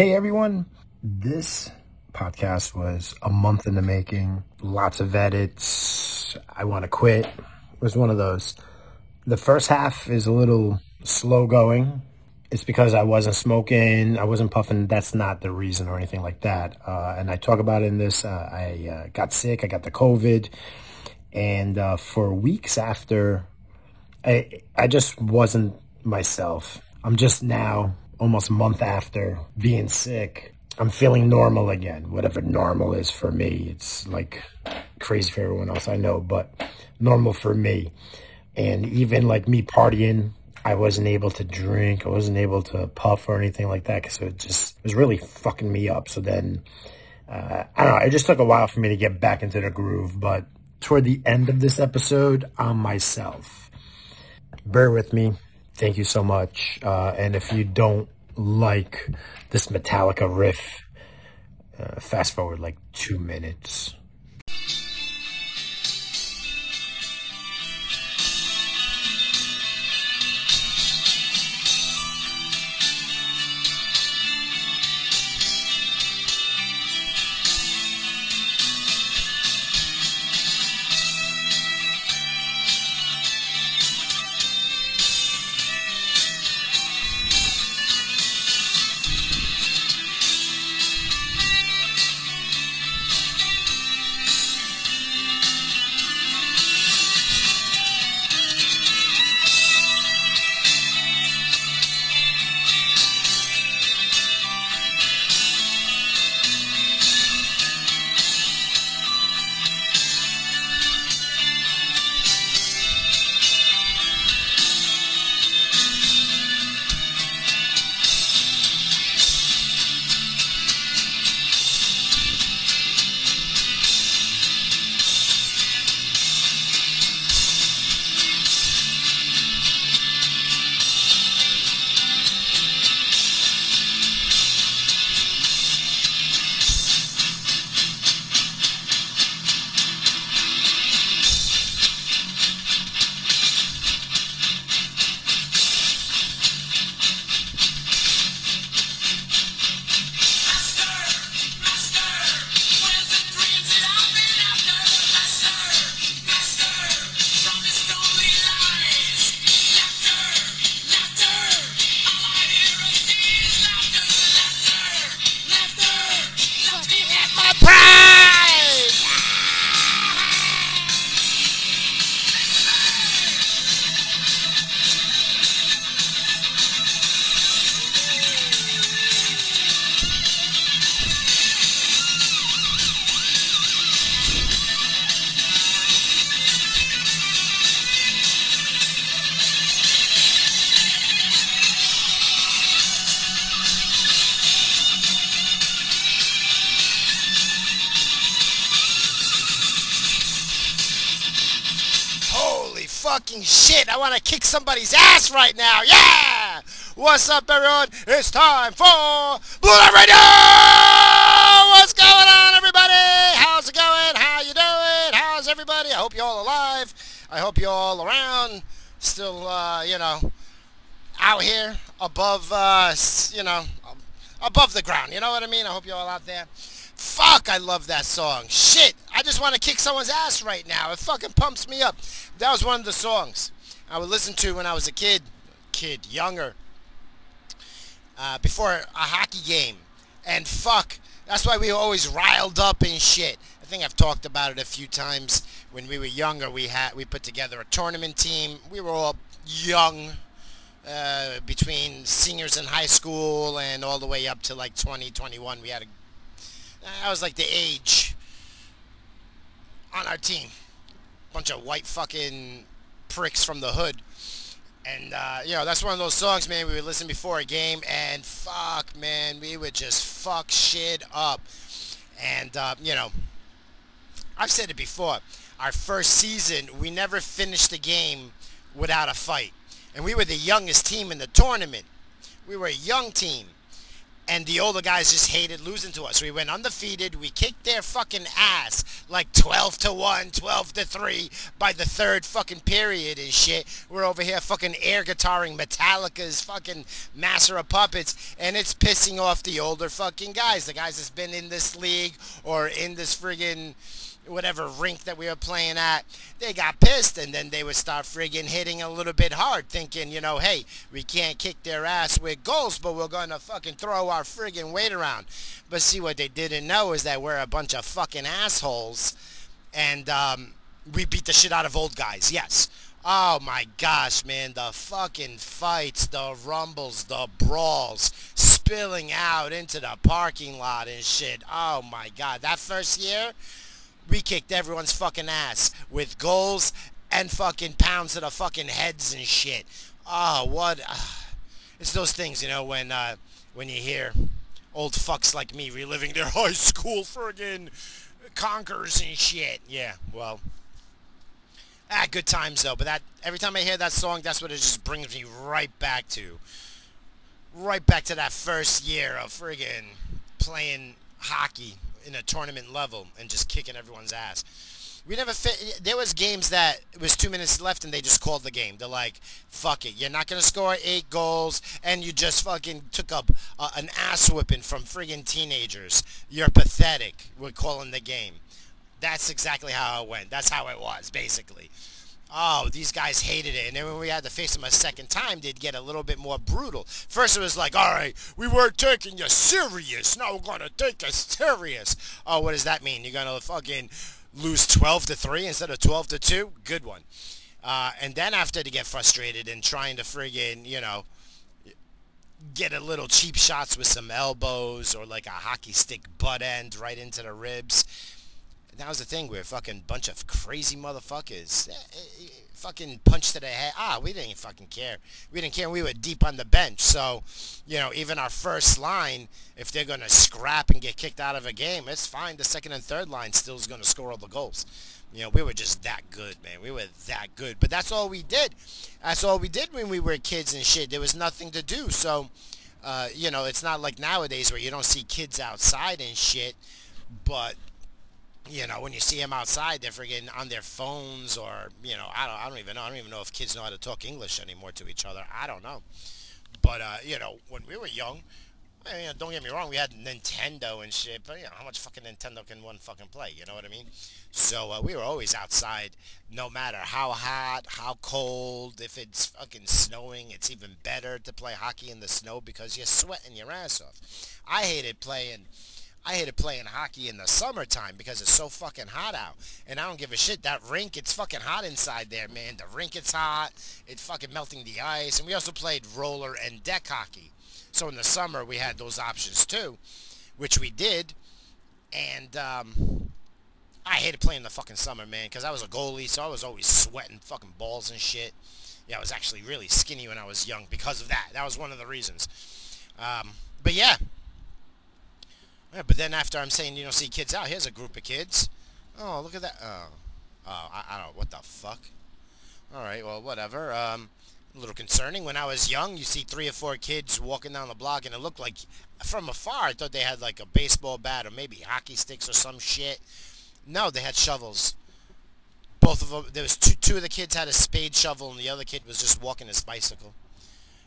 Hey everyone, this podcast was a month in the making. Lots of edits. I want to quit. It was one of those. The first half is a little slow going. It's because I wasn't smoking, I wasn't puffing. That's not the reason or anything like that. Uh, and I talk about in this. Uh, I uh, got sick. I got the COVID, and uh, for weeks after, I I just wasn't myself. I'm just now almost month after being sick, I'm feeling normal again. Whatever normal is for me, it's like crazy for everyone else I know, but normal for me. And even like me partying, I wasn't able to drink, I wasn't able to puff or anything like that because it just it was really fucking me up. So then, uh, I don't know. It just took a while for me to get back into the groove, but toward the end of this episode, I'm myself. Bear with me Thank you so much. Uh, and if you don't like this Metallica riff, uh, fast forward like two minutes. What's up, everyone? It's time for Blue Light Radio! What's going on, everybody? How's it going? How you doing? How's everybody? I hope you're all alive. I hope you're all around. Still, uh, you know, out here above, uh, you know, above the ground. You know what I mean? I hope you're all out there. Fuck, I love that song. Shit, I just want to kick someone's ass right now. It fucking pumps me up. That was one of the songs I would listen to when I was a kid, kid, younger, uh, before a hockey game. And fuck, that's why we were always riled up and shit. I think I've talked about it a few times. When we were younger, we had we put together a tournament team. We were all young, uh, between seniors in high school and all the way up to like 20, 21. We had a I was like the age on our team. Bunch of white fucking pricks from the hood. And, uh, you know, that's one of those songs, man, we would listen before a game, and fuck, man, we would just fuck shit up. And, uh, you know, I've said it before. Our first season, we never finished the game without a fight. And we were the youngest team in the tournament. We were a young team and the older guys just hated losing to us. We went undefeated. We kicked their fucking ass like 12 to 1, 12 to 3 by the third fucking period and shit. We're over here fucking air guitaring Metallica's fucking Master of Puppets and it's pissing off the older fucking guys. The guys that's been in this league or in this friggin' whatever rink that we were playing at, they got pissed and then they would start friggin' hitting a little bit hard, thinking, you know, hey, we can't kick their ass with goals, but we're gonna fucking throw our friggin' weight around. But see, what they didn't know is that we're a bunch of fucking assholes and um, we beat the shit out of old guys, yes. Oh my gosh, man, the fucking fights, the rumbles, the brawls, spilling out into the parking lot and shit. Oh my god, that first year, we kicked everyone's fucking ass with goals and fucking pounds to the fucking heads and shit. Oh, what? Uh, it's those things, you know, when uh, when you hear old fucks like me reliving their high school friggin' conquers and shit. Yeah, well, ah, good times though. But that every time I hear that song, that's what it just brings me right back to. Right back to that first year of friggin' playing hockey in a tournament level and just kicking everyone's ass. We never fit. There was games that it was two minutes left and they just called the game. They're like, "Fuck it, you're not gonna score eight goals, and you just fucking took up uh, an ass whipping from friggin' teenagers. You're pathetic." We're calling the game. That's exactly how it went. That's how it was, basically oh, these guys hated it. And then when we had to face them a second time, they'd get a little bit more brutal. First, it was like, all right, we weren't taking you serious. Now we're going to take you serious. Oh, what does that mean? You're going to fucking lose 12 to 3 instead of 12 to 2? Good one. Uh, and then after they get frustrated and trying to friggin', you know, get a little cheap shots with some elbows or like a hockey stick butt end right into the ribs that was the thing. We were a fucking bunch of crazy motherfuckers. Eh, eh, fucking punched to the head. Ah, we didn't fucking care. We didn't care. We were deep on the bench. So, you know, even our first line, if they're going to scrap and get kicked out of a game, it's fine. The second and third line still is going to score all the goals. You know, we were just that good, man. We were that good. But that's all we did. That's all we did when we were kids and shit. There was nothing to do. So, uh, you know, it's not like nowadays where you don't see kids outside and shit. But you know, when you see them outside, they're freaking on their phones or, you know, I don't, I don't even know. I don't even know if kids know how to talk English anymore to each other. I don't know. But, uh, you know, when we were young, I mean, don't get me wrong, we had Nintendo and shit, but, you know, how much fucking Nintendo can one fucking play? You know what I mean? So uh, we were always outside, no matter how hot, how cold. If it's fucking snowing, it's even better to play hockey in the snow because you're sweating your ass off. I hated playing I hated playing hockey in the summertime because it's so fucking hot out. And I don't give a shit. That rink, it's fucking hot inside there, man. The rink, it's hot. It's fucking melting the ice. And we also played roller and deck hockey. So in the summer, we had those options too, which we did. And um, I hated playing the fucking summer, man, because I was a goalie, so I was always sweating fucking balls and shit. Yeah, I was actually really skinny when I was young because of that. That was one of the reasons. Um, but yeah, yeah, but then after I'm saying you don't see kids out, here's a group of kids. Oh, look at that. Oh, oh I, I don't. What the fuck? All right, well, whatever. Um, a little concerning. When I was young, you see three or four kids walking down the block, and it looked like, from afar, I thought they had like a baseball bat or maybe hockey sticks or some shit. No, they had shovels. Both of them. There was two. Two of the kids had a spade shovel, and the other kid was just walking his bicycle.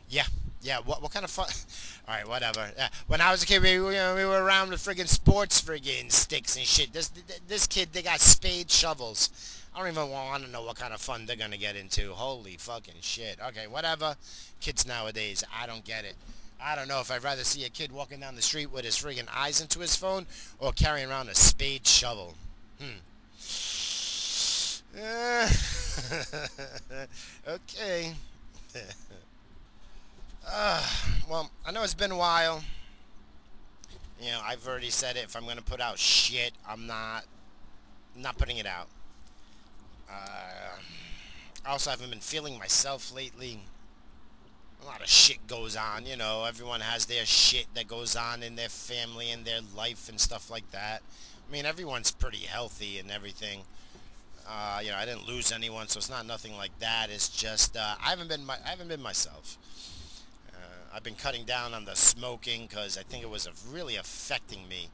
Yeah, yeah, what what kind of fun? All right, whatever. Yeah. When I was a kid, we, we, we were around with friggin' sports friggin' sticks and shit. This this kid, they got spade shovels. I don't even want to know what kind of fun they're gonna get into. Holy fucking shit. Okay, whatever. Kids nowadays, I don't get it. I don't know if I'd rather see a kid walking down the street with his friggin' eyes into his phone or carrying around a spade shovel. Hmm. Uh, okay. Uh, well, I know it's been a while. You know, I've already said it. If I'm going to put out shit, I'm not, not putting it out. Uh, I also haven't been feeling myself lately. A lot of shit goes on, you know. Everyone has their shit that goes on in their family and their life and stuff like that. I mean, everyone's pretty healthy and everything. Uh, you know, I didn't lose anyone, so it's not nothing like that. It's just uh, I haven't been my, I haven't been myself. I've been cutting down on the smoking because I think it was really affecting me.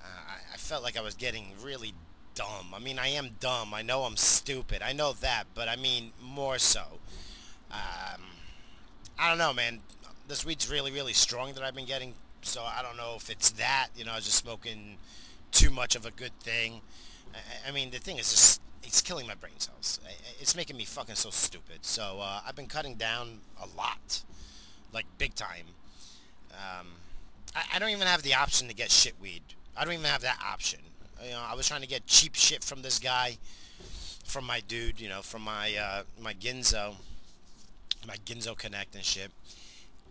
Uh, I, I felt like I was getting really dumb. I mean, I am dumb. I know I'm stupid. I know that, but I mean more so. Um, I don't know, man. This weed's really, really strong that I've been getting, so I don't know if it's that. You know, I was just smoking too much of a good thing. I, I mean, the thing is just it's killing my brain cells. It's making me fucking so stupid. So uh, I've been cutting down a lot, like big time. Um, I, I, don't even have the option to get shit weed. I don't even have that option. You know, I was trying to get cheap shit from this guy, from my dude. You know, from my uh, my Ginzo, my Ginzo Connect and shit.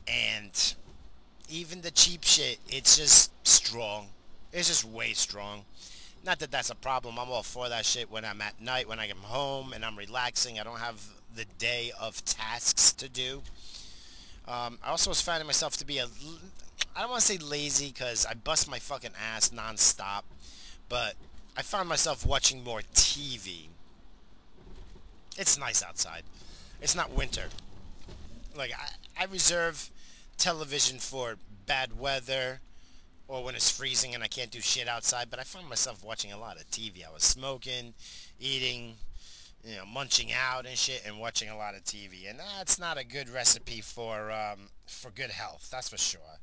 And even the cheap shit, it's just strong. It's just way strong. Not that that's a problem. I'm all for that shit when I'm at night, when I am home and I'm relaxing. I don't have the day of tasks to do. Um, I also was finding myself to be a, I don't want to say lazy because I bust my fucking ass nonstop, but I found myself watching more TV. It's nice outside. It's not winter. Like, I, I reserve television for bad weather, or when it's freezing and I can't do shit outside. But I found myself watching a lot of TV. I was smoking, eating, you know, munching out and shit, and watching a lot of TV. And that's not a good recipe for um, for good health. That's for sure.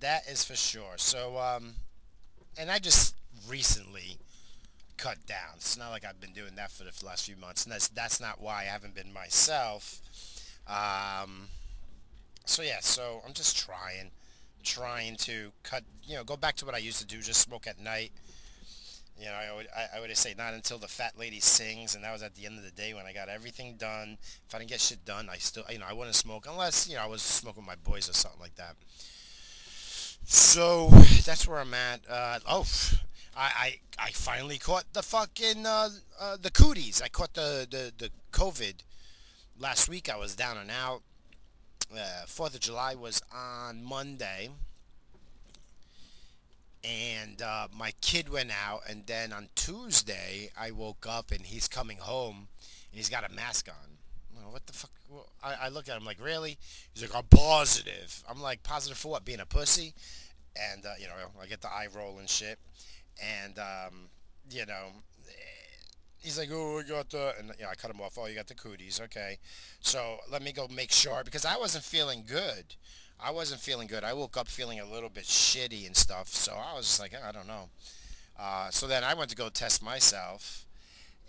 That is for sure. So, um, and I just recently cut down. It's not like I've been doing that for the last few months, and that's that's not why I haven't been myself. Um, so yeah, so I'm just trying trying to cut, you know, go back to what I used to do, just smoke at night. You know, I would, I, I would say not until the fat lady sings, and that was at the end of the day when I got everything done. If I didn't get shit done, I still, you know, I wouldn't smoke unless, you know, I was smoking with my boys or something like that. So that's where I'm at. Uh, oh, I, I, I finally caught the fucking uh, uh, the cooties. I caught the, the the COVID last week. I was down and out uh, Fourth of July was on Monday, and uh, my kid went out, and then on Tuesday I woke up and he's coming home, and he's got a mask on. what the fuck? I, I look at him like, really? He's like, I'm positive. I'm like, positive for what? Being a pussy? And, uh, you know, I get the eye roll and shit. And, um, you know, he's like, oh, I got the, and you know, I cut him off. Oh, you got the cooties. Okay. So let me go make sure because I wasn't feeling good. I wasn't feeling good. I woke up feeling a little bit shitty and stuff. So I was just like, I don't know. Uh, so then I went to go test myself,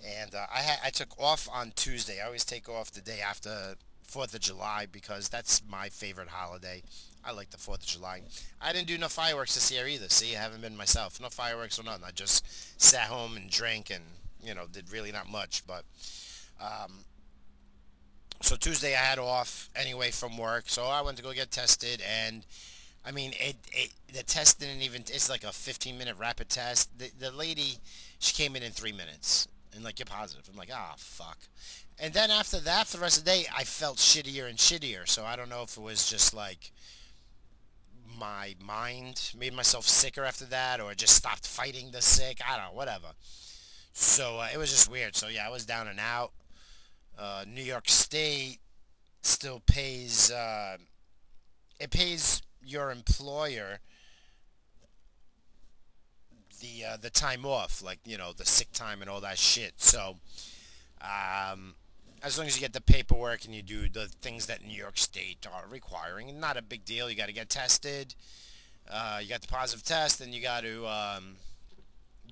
and uh, I ha- I took off on Tuesday. I always take off the day after Fourth of July because that's my favorite holiday. I like the Fourth of July. I didn't do no fireworks this year either. See, I haven't been myself. No fireworks or nothing. I just sat home and drank and you know, did really not much. But um, so Tuesday I had off anyway from work, so I went to go get tested, and I mean, it, it the test didn't even. It's like a 15 minute rapid test. The, the lady, she came in in three minutes, and like you're positive. I'm like, ah, oh, fuck. And then after that, for the rest of the day, I felt shittier and shittier. So I don't know if it was just like my mind made myself sicker after that, or just stopped fighting the sick. I don't know, whatever. So uh, it was just weird. So yeah, I was down and out. Uh, New York State still pays. Uh, it pays your employer the uh, the time off, like you know the sick time and all that shit. So um, as long as you get the paperwork and you do the things that New York State are requiring, not a big deal. You got to get tested. Uh, you got the positive test, and you got to um,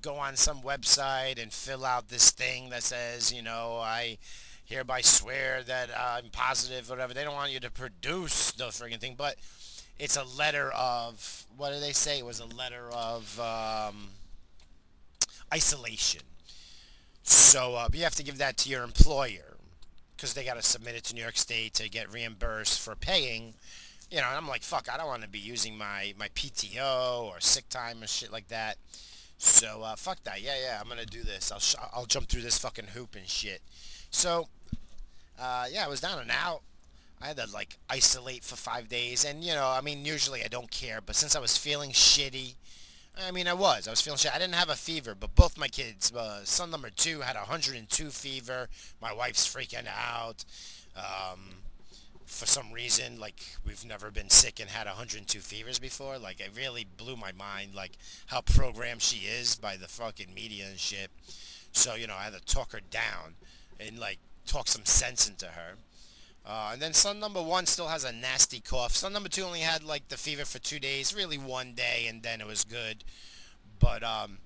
go on some website and fill out this thing that says, you know, I hereby swear that I'm positive, whatever. They don't want you to produce the frigging thing, but it's a letter of, what do they say? It was a letter of um, isolation. So uh, you have to give that to your employer because they got to submit it to New York State to get reimbursed for paying. You know, and I'm like, fuck, I don't want to be using my, my PTO or sick time or shit like that. So uh, fuck that. Yeah, yeah. I'm gonna do this. I'll I'll jump through this fucking hoop and shit. So uh, yeah, I was down and out. I had to like isolate for five days, and you know, I mean, usually I don't care, but since I was feeling shitty, I mean, I was. I was feeling shit. I didn't have a fever, but both my kids, uh, son number two had 102 fever. My wife's freaking out. Um, for some reason, like we've never been sick and had 102 fevers before. Like it really blew my mind, like how programmed she is by the fucking media and shit. So you know, I had to talk her down and like talk some sense into her. Uh, and then son number one still has a nasty cough. Son number two only had like the fever for two days, really one day, and then it was good. But um,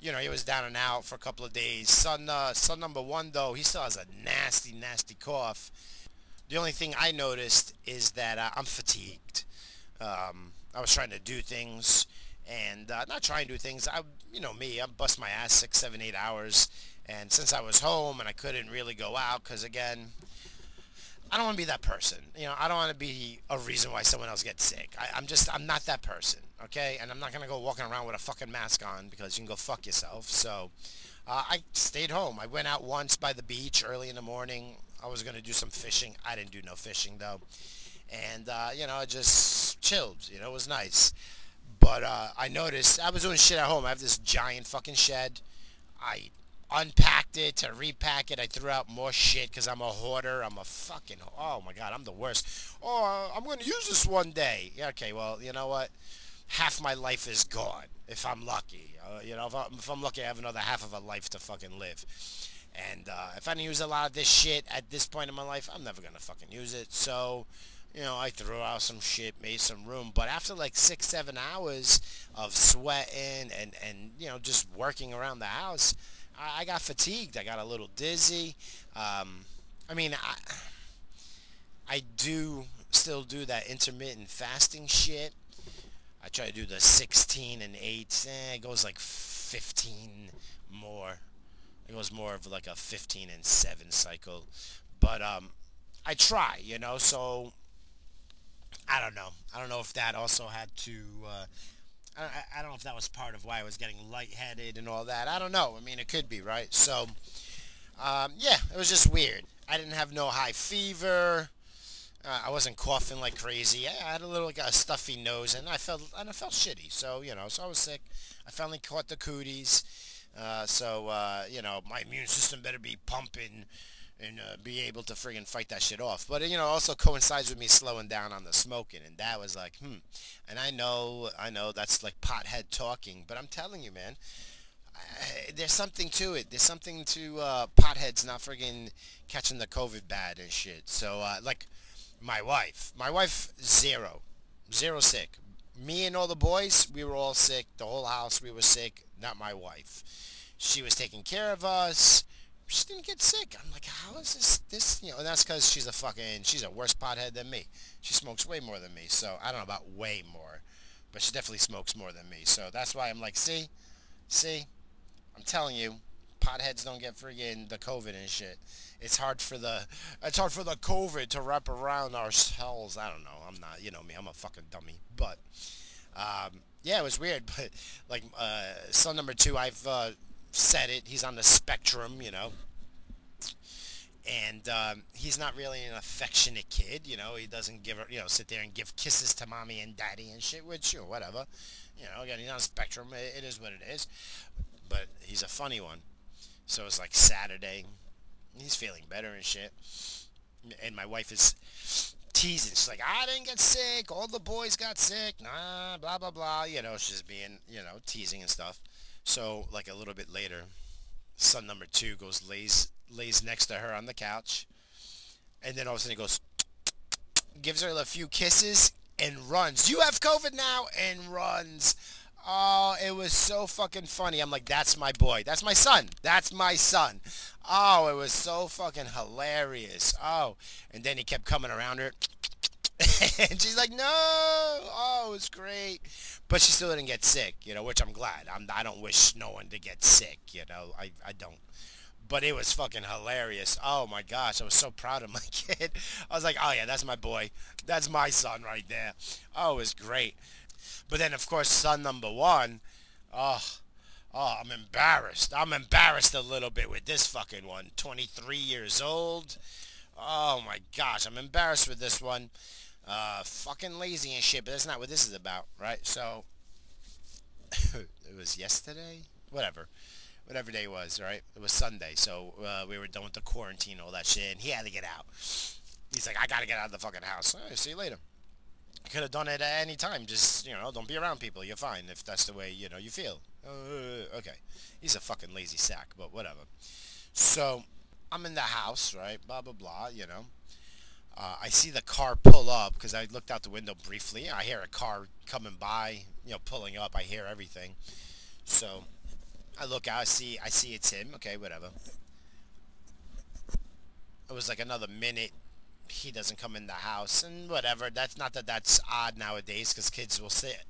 you know, he was down and out for a couple of days. Son, uh, son number one though, he still has a nasty, nasty cough. The only thing I noticed is that uh, I'm fatigued. Um, I was trying to do things, and uh, not trying to do things. I, you know me, I bust my ass six, seven, eight hours. And since I was home and I couldn't really go out, because again, I don't want to be that person. You know, I don't want to be a reason why someone else gets sick. I, I'm just, I'm not that person, okay? And I'm not going to go walking around with a fucking mask on because you can go fuck yourself. So uh, I stayed home. I went out once by the beach early in the morning. I was going to do some fishing. I didn't do no fishing, though. And, uh, you know, I just chilled. You know, it was nice. But uh, I noticed I was doing shit at home. I have this giant fucking shed. I unpacked it to repack it. I threw out more shit because I'm a hoarder. I'm a fucking, oh my God, I'm the worst. Oh, I'm going to use this one day. Yeah, okay, well, you know what? Half my life is gone if I'm lucky. Uh, you know, if I'm, if I'm, lucky, I have another half of a life to fucking live. And uh, if I don't use a lot of this shit at this point in my life, I'm never going to fucking use it. So, you know, I threw out some shit, made some room. But after like six, seven hours of sweating and, and you know, just working around the house, I, I got fatigued. I got a little dizzy. Um, I mean, I, I do still do that intermittent fasting shit. I try to do the 16 and 8. Eh, it goes like 15 more. It goes more of like a 15 and 7 cycle. But um, I try, you know, so I don't know. I don't know if that also had to uh, I, I don't know if that was part of why I was getting lightheaded and all that. I don't know. I mean, it could be, right? So, um, yeah, it was just weird. I didn't have no high fever. Uh, I wasn't coughing like crazy. I had a little like a stuffy nose, and I felt and I felt shitty. So you know, so I was sick. I finally caught the cooties. Uh, so uh, you know, my immune system better be pumping and uh, be able to friggin' fight that shit off. But you know, also coincides with me slowing down on the smoking, and that was like, hmm. And I know, I know that's like pothead talking, but I'm telling you, man, I, there's something to it. There's something to uh, potheads not friggin' catching the COVID bad and shit. So uh, like, my wife, my wife zero, zero sick. Me and all the boys, we were all sick. The whole house, we were sick. Not my wife. She was taking care of us she didn't get sick. I'm like, how is this, this, you know, and that's because she's a fucking, she's a worse pothead than me. She smokes way more than me, so I don't know about way more, but she definitely smokes more than me. So that's why I'm like, see, see, I'm telling you, potheads don't get friggin' the COVID and shit. It's hard for the, it's hard for the COVID to wrap around our cells. I don't know. I'm not, you know me, I'm a fucking dummy, but, um, yeah, it was weird, but like, uh, son number two, I've, uh, said it. He's on the spectrum, you know. And um, he's not really an affectionate kid, you know. He doesn't give, you know, sit there and give kisses to mommy and daddy and shit, which, you know, whatever. You know, again, he's on spectrum. It, it is what it is. But he's a funny one. So it's like Saturday. He's feeling better and shit. And my wife is teasing. She's like, I didn't get sick. All the boys got sick. Nah, blah, blah, blah. You know, she's being, you know, teasing and stuff. So like a little bit later, son number two goes lays lays next to her on the couch, and then all of a sudden he goes, gives her a few kisses and runs. You have COVID now and runs. Oh, it was so fucking funny. I'm like, that's my boy. That's my son. That's my son. Oh, it was so fucking hilarious. Oh, and then he kept coming around her. And she's like, no. Oh, it was great but she still didn't get sick, you know, which I'm glad. I'm, I don't wish no one to get sick, you know, I, I don't. But it was fucking hilarious. Oh my gosh, I was so proud of my kid. I was like, oh yeah, that's my boy. That's my son right there. Oh, it was great. But then, of course, son number one, oh, oh, I'm embarrassed. I'm embarrassed a little bit with this fucking one. 23 years old. Oh my gosh, I'm embarrassed with this one uh, fucking lazy and shit, but that's not what this is about, right? So, it was yesterday? Whatever. Whatever day it was, right? It was Sunday, so uh, we were done with the quarantine, all that shit, and he had to get out. He's like, I gotta get out of the fucking house. See you later. Could have done it at any time. Just, you know, don't be around people. You're fine if that's the way, you know, you feel. Uh, okay. He's a fucking lazy sack, but whatever. So, I'm in the house, right? Blah, blah, blah, you know. Uh, I see the car pull up because I looked out the window briefly. I hear a car coming by, you know, pulling up. I hear everything. So, I look out. I see, I see it's him. Okay, whatever. It was like another minute he doesn't come in the house and whatever. That's not that that's odd nowadays because kids will sit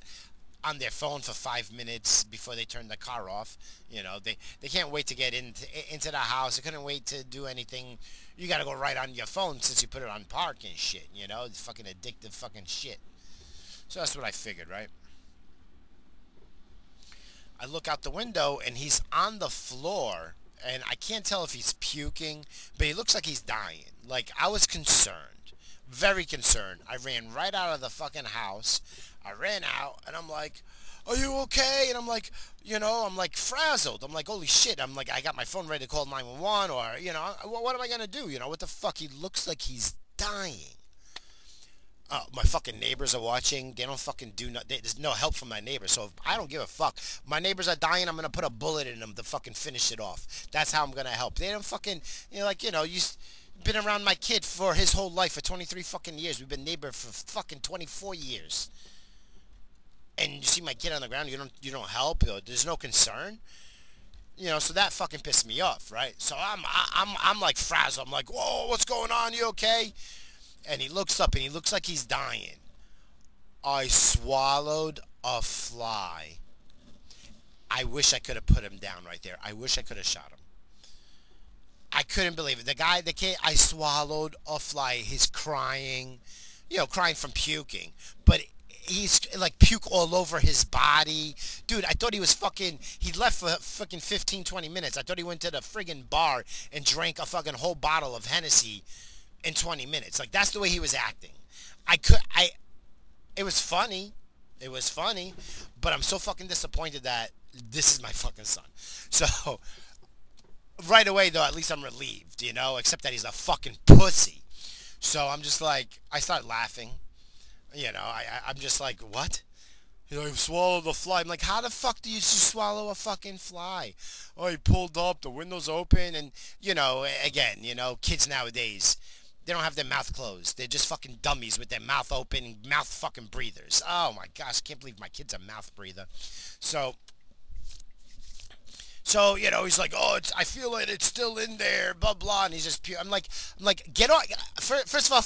on their phone for five minutes before they turn the car off. You know, they, they can't wait to get into into the house. They couldn't wait to do anything. You got to go right on your phone since you put it on park and shit. You know, it's fucking addictive fucking shit. So that's what I figured, right? I look out the window and he's on the floor and I can't tell if he's puking, but he looks like he's dying. Like I was concerned, very concerned. I ran right out of the fucking house. I ran out and I'm like, "Are you okay?" And I'm like, you know, I'm like frazzled. I'm like, "Holy shit!" I'm like, I got my phone ready to call 911 or you know, what, what am I gonna do? You know, what the fuck? He looks like he's dying. Uh, my fucking neighbors are watching. They don't fucking do nothing. There's no help from my neighbors, so I don't give a fuck. My neighbors are dying. I'm gonna put a bullet in them to fucking finish it off. That's how I'm gonna help. They don't fucking, you know, like you know, you been around my kid for his whole life for 23 fucking years. We've been neighbors for fucking 24 years. And you see my kid on the ground, you don't you don't help. There's no concern. You know, so that fucking pissed me off, right? So I'm I'm I'm like frazzled. I'm like, whoa, what's going on? You okay? And he looks up and he looks like he's dying. I swallowed a fly. I wish I could have put him down right there. I wish I could have shot him. I couldn't believe it. The guy, the kid, I swallowed a fly. He's crying, you know, crying from puking. But he's like puke all over his body. Dude, I thought he was fucking, he left for fucking 15, 20 minutes. I thought he went to the friggin' bar and drank a fucking whole bottle of Hennessy in 20 minutes. Like, that's the way he was acting. I could, I, it was funny. It was funny. But I'm so fucking disappointed that this is my fucking son. So, right away though, at least I'm relieved, you know, except that he's a fucking pussy. So I'm just like, I start laughing. You know, I, I am just like, what? You know, he swallowed a fly. I'm like, how the fuck do you swallow a fucking fly? Oh, he pulled up, the window's open, and you know, again, you know, kids nowadays, they don't have their mouth closed. They're just fucking dummies with their mouth open, mouth fucking breathers. Oh my gosh, can't believe my kid's a mouth breather. So so you know, he's like, "Oh, it's, I feel it. It's still in there." Blah blah. And he's just pure. I'm like, I'm like, get on. First of all,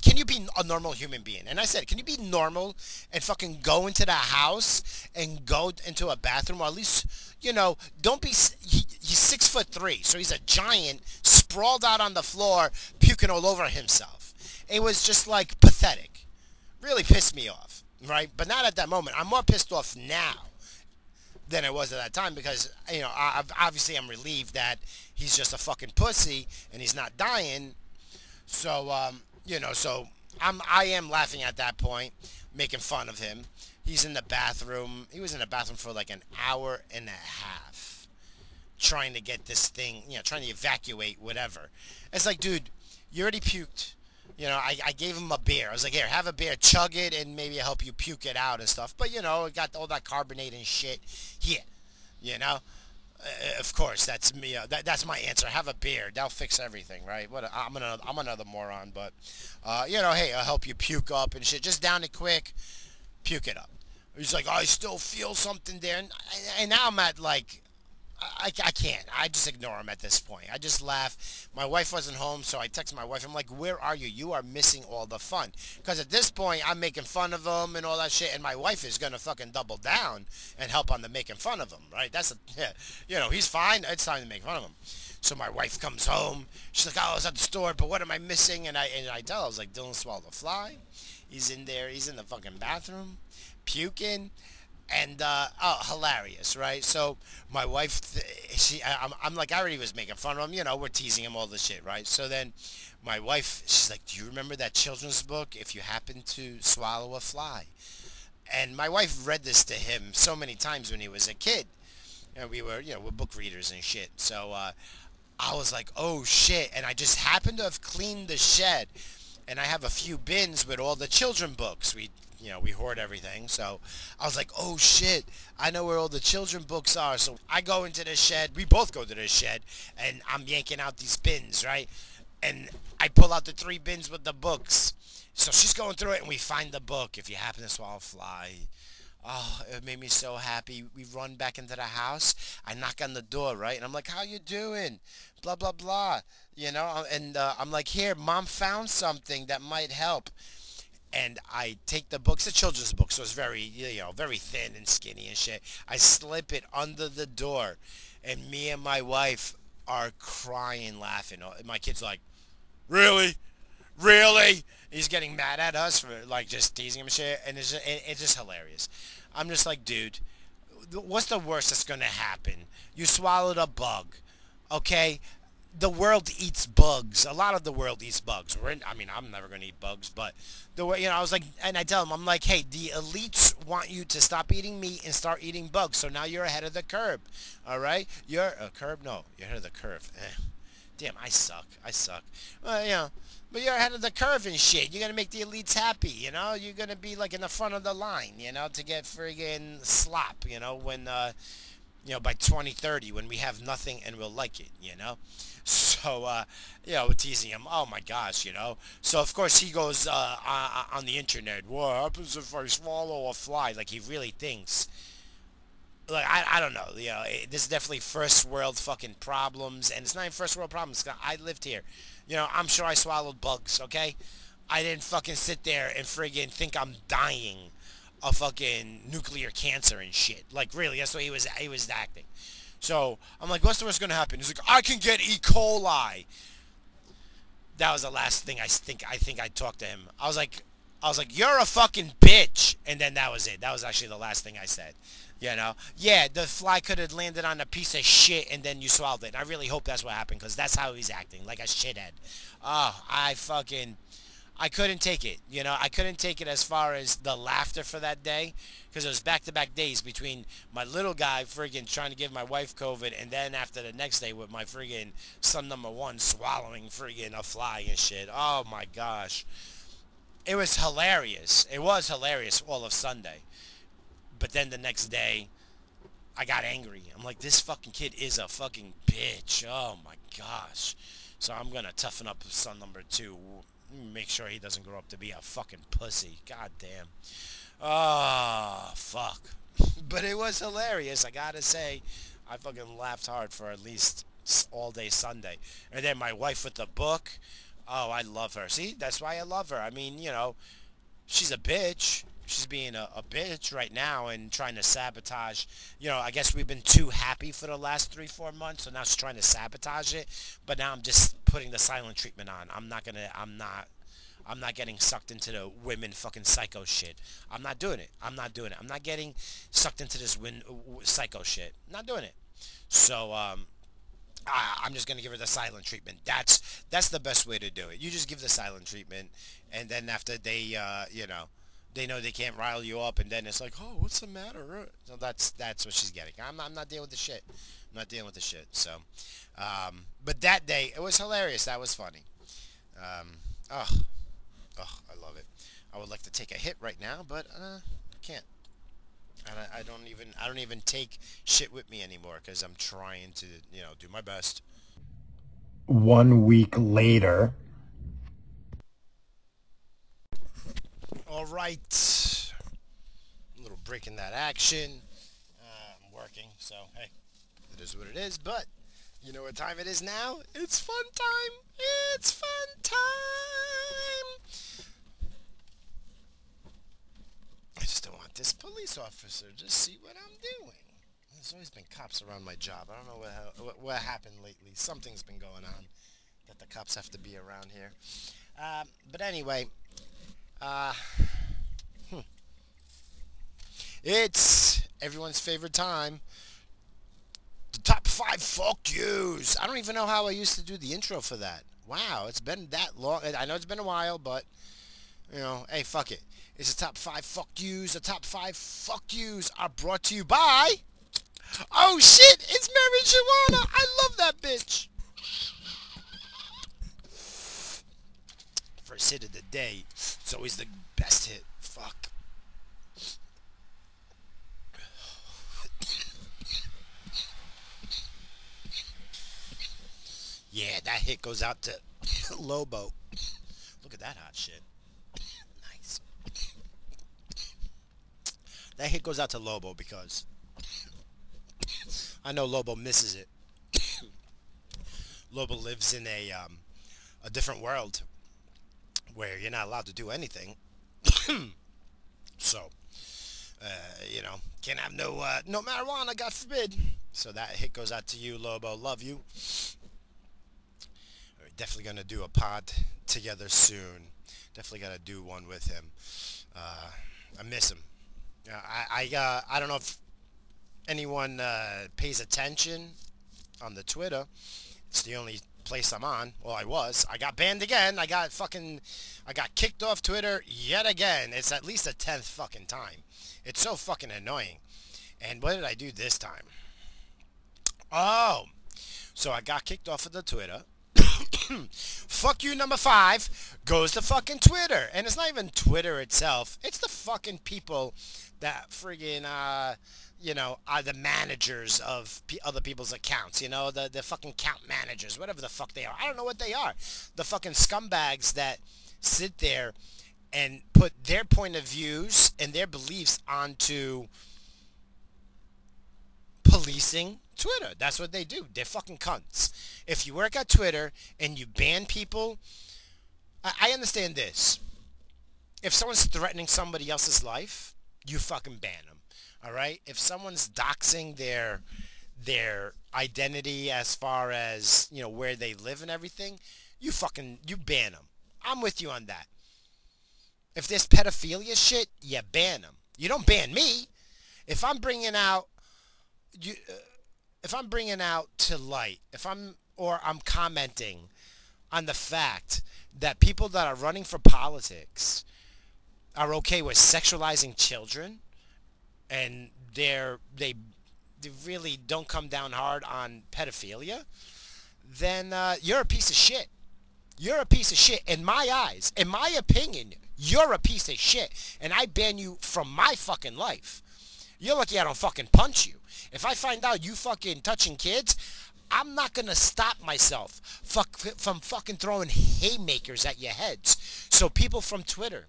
can you be a normal human being? And I said, can you be normal and fucking go into the house and go into a bathroom, or at least, you know, don't be. He, he's six foot three, so he's a giant, sprawled out on the floor, puking all over himself. It was just like pathetic. Really pissed me off, right? But not at that moment. I'm more pissed off now than I was at that time because you know I, obviously I'm relieved that he's just a fucking pussy and he's not dying. So um, you know, so I'm I am laughing at that point, making fun of him. He's in the bathroom. He was in the bathroom for like an hour and a half, trying to get this thing, you know, trying to evacuate whatever. It's like, dude, you already puked. You know, I, I gave him a beer. I was like, here, have a beer, chug it, and maybe help you puke it out and stuff. But, you know, it got all that carbonate and shit. Here, you know? Uh, of course, that's me. Uh, that, that's my answer. Have a beer. That'll fix everything, right? What? A, I'm another. I'm another moron, but uh, you know, hey, I'll help you puke up and shit. Just down it quick, puke it up. He's like, I still feel something there, and, and now I'm at like I, I can't. I just ignore him at this point. I just laugh. My wife wasn't home, so I text my wife. I'm like, where are you? You are missing all the fun. Because at this point, I'm making fun of him and all that shit, and my wife is going to fucking double down and help on the making fun of him, right? That's, a, yeah, you know, he's fine. It's time to make fun of him. So my wife comes home. She's like, oh, I was at the store, but what am I missing? And I, and I tell her, I was like, Dylan swallowed a fly. He's in there. He's in the fucking bathroom, puking and uh, oh, hilarious, right? So my wife, she, I'm, I'm like, I already was making fun of him, you know, we're teasing him all this shit, right? So then my wife, she's like, do you remember that children's book, If You Happen to Swallow a Fly? And my wife read this to him so many times when he was a kid. And we were, you know, we're book readers and shit. So uh, I was like, oh shit. And I just happened to have cleaned the shed and I have a few bins with all the children books. We you know, we hoard everything. So I was like, oh shit, I know where all the children books are. So I go into the shed. We both go to the shed and I'm yanking out these bins, right? And I pull out the three bins with the books. So she's going through it and we find the book. If you happen to swallow a fly, Oh, it made me so happy. We run back into the house. I knock on the door, right? And I'm like, how you doing? Blah, blah, blah. You know, and uh, I'm like, here, mom found something that might help and I take the book. It's a children's book, so it's very, you know, very thin and skinny and shit. I slip it under the door, and me and my wife are crying, laughing. Uh, my kid's like, really? Really? He's getting mad at us for, like, just teasing him and shit, and it's just, it's just hilarious. I'm just like, dude, what's the worst that's going to happen? You swallowed a bug, okay? The world eats bugs. A lot of the world eats bugs. In, I mean, I'm never going to eat bugs, but the way, you know, I was like, and I tell them, I'm like, hey, the elites want you to stop eating meat and start eating bugs. So now you're ahead of the curb. All right? You're a curb? No, you're ahead of the curve. Eh. Damn, I suck. I suck. Well, you know, but you're ahead of the curve and shit. You're going to make the elites happy, you know? You're going to be like in the front of the line, you know, to get friggin' slop, you know, when, uh, you know, by 2030 when we have nothing and we'll like it, you know? So, uh, you know, teasing him, oh my gosh, you know? So, of course, he goes uh, on the internet, what happens if I swallow a fly? Like, he really thinks, like, I, I don't know, you know, it, this is definitely first world fucking problems, and it's not even first world problems, I lived here. You know, I'm sure I swallowed bugs, okay? I didn't fucking sit there and friggin' think I'm dying a fucking nuclear cancer and shit. Like really, that's what he was he was acting. So I'm like, what's the worst gonna happen? He's like, I can get E. coli. That was the last thing I think I think I talked to him. I was like, I was like, you're a fucking bitch, and then that was it. That was actually the last thing I said. You know, yeah, the fly could have landed on a piece of shit, and then you swallowed it. And I really hope that's what happened, because that's how he's acting, like a shithead. Oh, I fucking. I couldn't take it. You know, I couldn't take it as far as the laughter for that day because it was back-to-back days between my little guy friggin' trying to give my wife COVID and then after the next day with my friggin' son number one swallowing friggin' a fly and shit. Oh my gosh. It was hilarious. It was hilarious all of Sunday. But then the next day, I got angry. I'm like, this fucking kid is a fucking bitch. Oh my gosh. So I'm going to toughen up son number two make sure he doesn't grow up to be a fucking pussy. God damn. Oh, ah, fuck. but it was hilarious, I gotta say. I fucking laughed hard for at least all day Sunday. And then my wife with the book. Oh, I love her. See, that's why I love her. I mean, you know, she's a bitch she's being a, a, bitch right now and trying to sabotage. You know, I guess we've been too happy for the last three, four months, so now she's trying to sabotage it. But now I'm just putting the silent treatment on. I'm not gonna. I'm not. I'm not getting sucked into the women fucking psycho shit. I'm not doing it. I'm not doing it. I'm not getting sucked into this win, psycho shit. not doing it. So um, I, I'm just gonna give her the silent treatment. That's that's the best way to do it. You just give the silent treatment, and then after they, uh, you know they know they can't rile you up, and then it's like, oh, what's the matter? So that's that's what she's getting. I'm not, I'm not dealing with the shit. I'm not dealing with the shit. So, um, but that day it was hilarious. That was funny. Um, oh, oh, I love it. I would like to take a hit right now, but uh, I can't. And I, I don't even I don't even take shit with me anymore because I'm trying to you know do my best. One week later, All right. A little break in that action. Uh, I'm working, so hey, it is what it is. But you know what time it is now? It's fun time. It's fun time. I just don't want this police officer to see what I'm doing. There's always been cops around my job. I don't know what, what, what happened lately. Something's been going on that the cops have to be around here. Um, but anyway, uh, hmm. It's everyone's favorite time. The top five fuck yous. I don't even know how I used to do the intro for that. Wow, it's been that long. I know it's been a while, but, you know, hey, fuck it. It's the top five fuck yous. The top five fuck yous are brought to you by... Oh, shit! It's Marijuana! I love that bitch! First hit of the day. It's always the best hit. Fuck. Yeah, that hit goes out to Lobo. Look at that hot shit. Nice. That hit goes out to Lobo because I know Lobo misses it. Lobo lives in a um, a different world where you're not allowed to do anything. so, uh, you know, can't have no uh, no marijuana, God forbid. So that hit goes out to you, Lobo. Love you definitely going to do a pod together soon. Definitely got to do one with him. Uh, I miss him. Uh, I I, uh, I don't know if anyone uh, pays attention on the Twitter. It's the only place I'm on. Well, I was. I got banned again. I got fucking, I got kicked off Twitter yet again. It's at least a tenth fucking time. It's so fucking annoying. And what did I do this time? Oh, so I got kicked off of the Twitter. fuck you number five goes to fucking Twitter. And it's not even Twitter itself. It's the fucking people that friggin', uh, you know, are the managers of p- other people's accounts. You know, the, the fucking account managers, whatever the fuck they are. I don't know what they are. The fucking scumbags that sit there and put their point of views and their beliefs onto policing Twitter. That's what they do. They're fucking cunts. If you work at Twitter and you ban people, I, I understand this. If someone's threatening somebody else's life, you fucking ban them. All right? If someone's doxing their their identity as far as, you know, where they live and everything, you fucking you ban them. I'm with you on that. If there's pedophilia shit, you ban them. You don't ban me. If I'm bringing out you uh, if I'm bringing out to light, if I'm or I'm commenting on the fact that people that are running for politics are okay with sexualizing children and they're they they really don't come down hard on pedophilia, then uh, you're a piece of shit. You're a piece of shit in my eyes. In my opinion, you're a piece of shit, and I ban you from my fucking life. You're lucky I don't fucking punch you. If I find out you fucking touching kids, I'm not gonna stop myself fuck, from fucking throwing haymakers at your heads. So people from Twitter,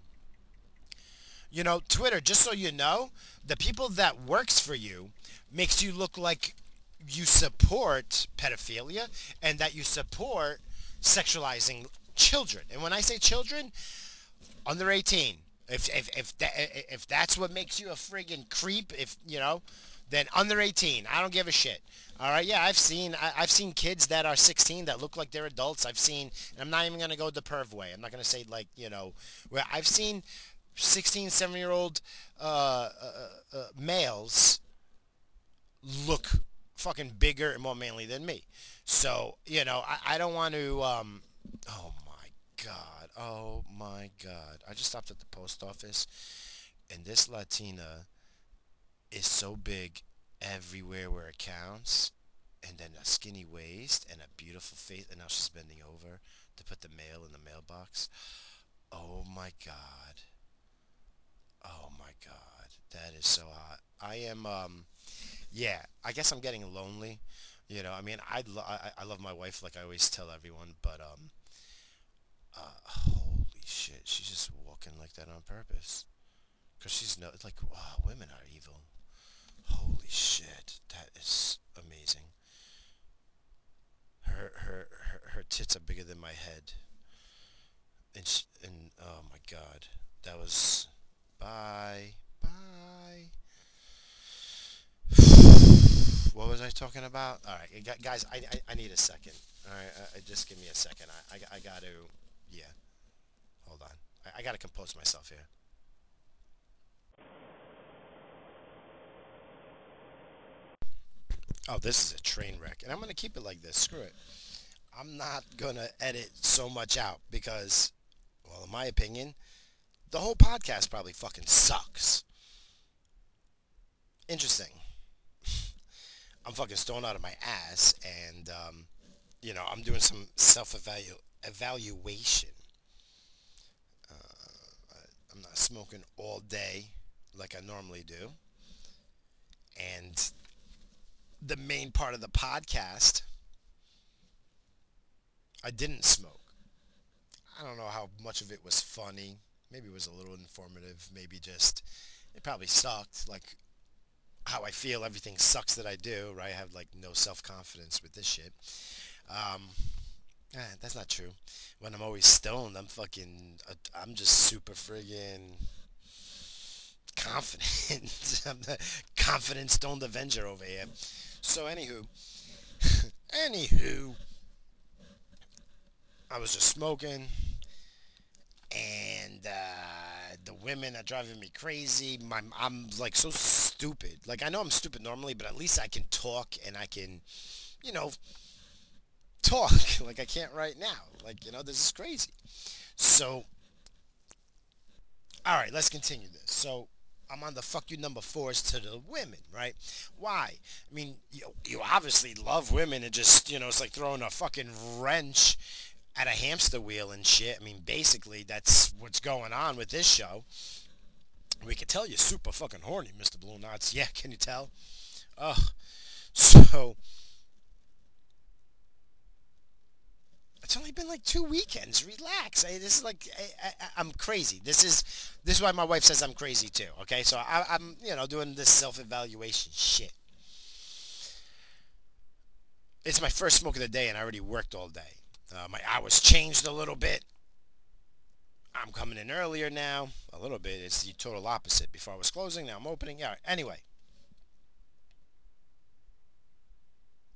you know, Twitter, just so you know, the people that works for you makes you look like you support pedophilia and that you support sexualizing children. And when I say children, under 18. If if if that if that's what makes you a friggin' creep, if you know, then under 18. I don't give a shit. All right, yeah, I've seen I, have seen kids that are 16 that look like they're adults. I've seen, and I'm not even gonna go the perv way. I'm not gonna say like you know, where I've seen 16, 7 year old uh, uh, uh, males look fucking bigger and more manly than me. So you know, I, I don't want to. Um, oh my god! Oh my god! I just stopped at the post office, and this Latina is so big everywhere where it counts and then a skinny waist and a beautiful face and now she's bending over to put the mail in the mailbox oh my god oh my god that is so hot i am um yeah i guess i'm getting lonely you know i mean i lo- I, I love my wife like i always tell everyone but um uh, holy shit she's just walking like that on purpose because she's no like wow women are evil Holy shit, that is amazing. Her her her, her tits are bigger than my head. And she, and oh my god, that was bye bye. what was I talking about? All right, guys, I, I, I need a second. All right, uh, just give me a second. I, I, I got to, yeah. Hold on. I, I got to compose myself here. oh, this is a train wreck. And I'm going to keep it like this. Screw it. I'm not going to edit so much out because, well, in my opinion, the whole podcast probably fucking sucks. Interesting. I'm fucking stoned out of my ass and, um, you know, I'm doing some self-evaluation. Uh, I'm not smoking all day like I normally do. And the main part of the podcast, I didn't smoke. I don't know how much of it was funny. Maybe it was a little informative. Maybe just, it probably sucked. Like how I feel, everything sucks that I do, right? I have like no self-confidence with this shit. Um, eh, that's not true. When I'm always stoned, I'm fucking, uh, I'm just super friggin' confident. I'm the confident stoned Avenger over here. So anywho, anywho, I was just smoking, and uh, the women are driving me crazy. My, I'm like so stupid. Like I know I'm stupid normally, but at least I can talk and I can, you know, talk like I can't right now. Like you know, this is crazy. So, all right, let's continue this. So I'm on the fuck you number fours to the women, right? Why? I mean, you, you obviously love women and just, you know, it's like throwing a fucking wrench at a hamster wheel and shit. I mean, basically, that's what's going on with this show. We can tell you're super fucking horny, Mr. Balloon Knots. Yeah, can you tell? Ugh. So, it's only been like two weekends. Relax. I, this is like I, am crazy. This is this is why my wife says I'm crazy too. Okay, so I, I'm you know doing this self evaluation shit. It's my first smoke of the day, and I already worked all day. Uh, my hours changed a little bit. I'm coming in earlier now. A little bit. It's the total opposite. Before I was closing, now I'm opening. Yeah. Anyway.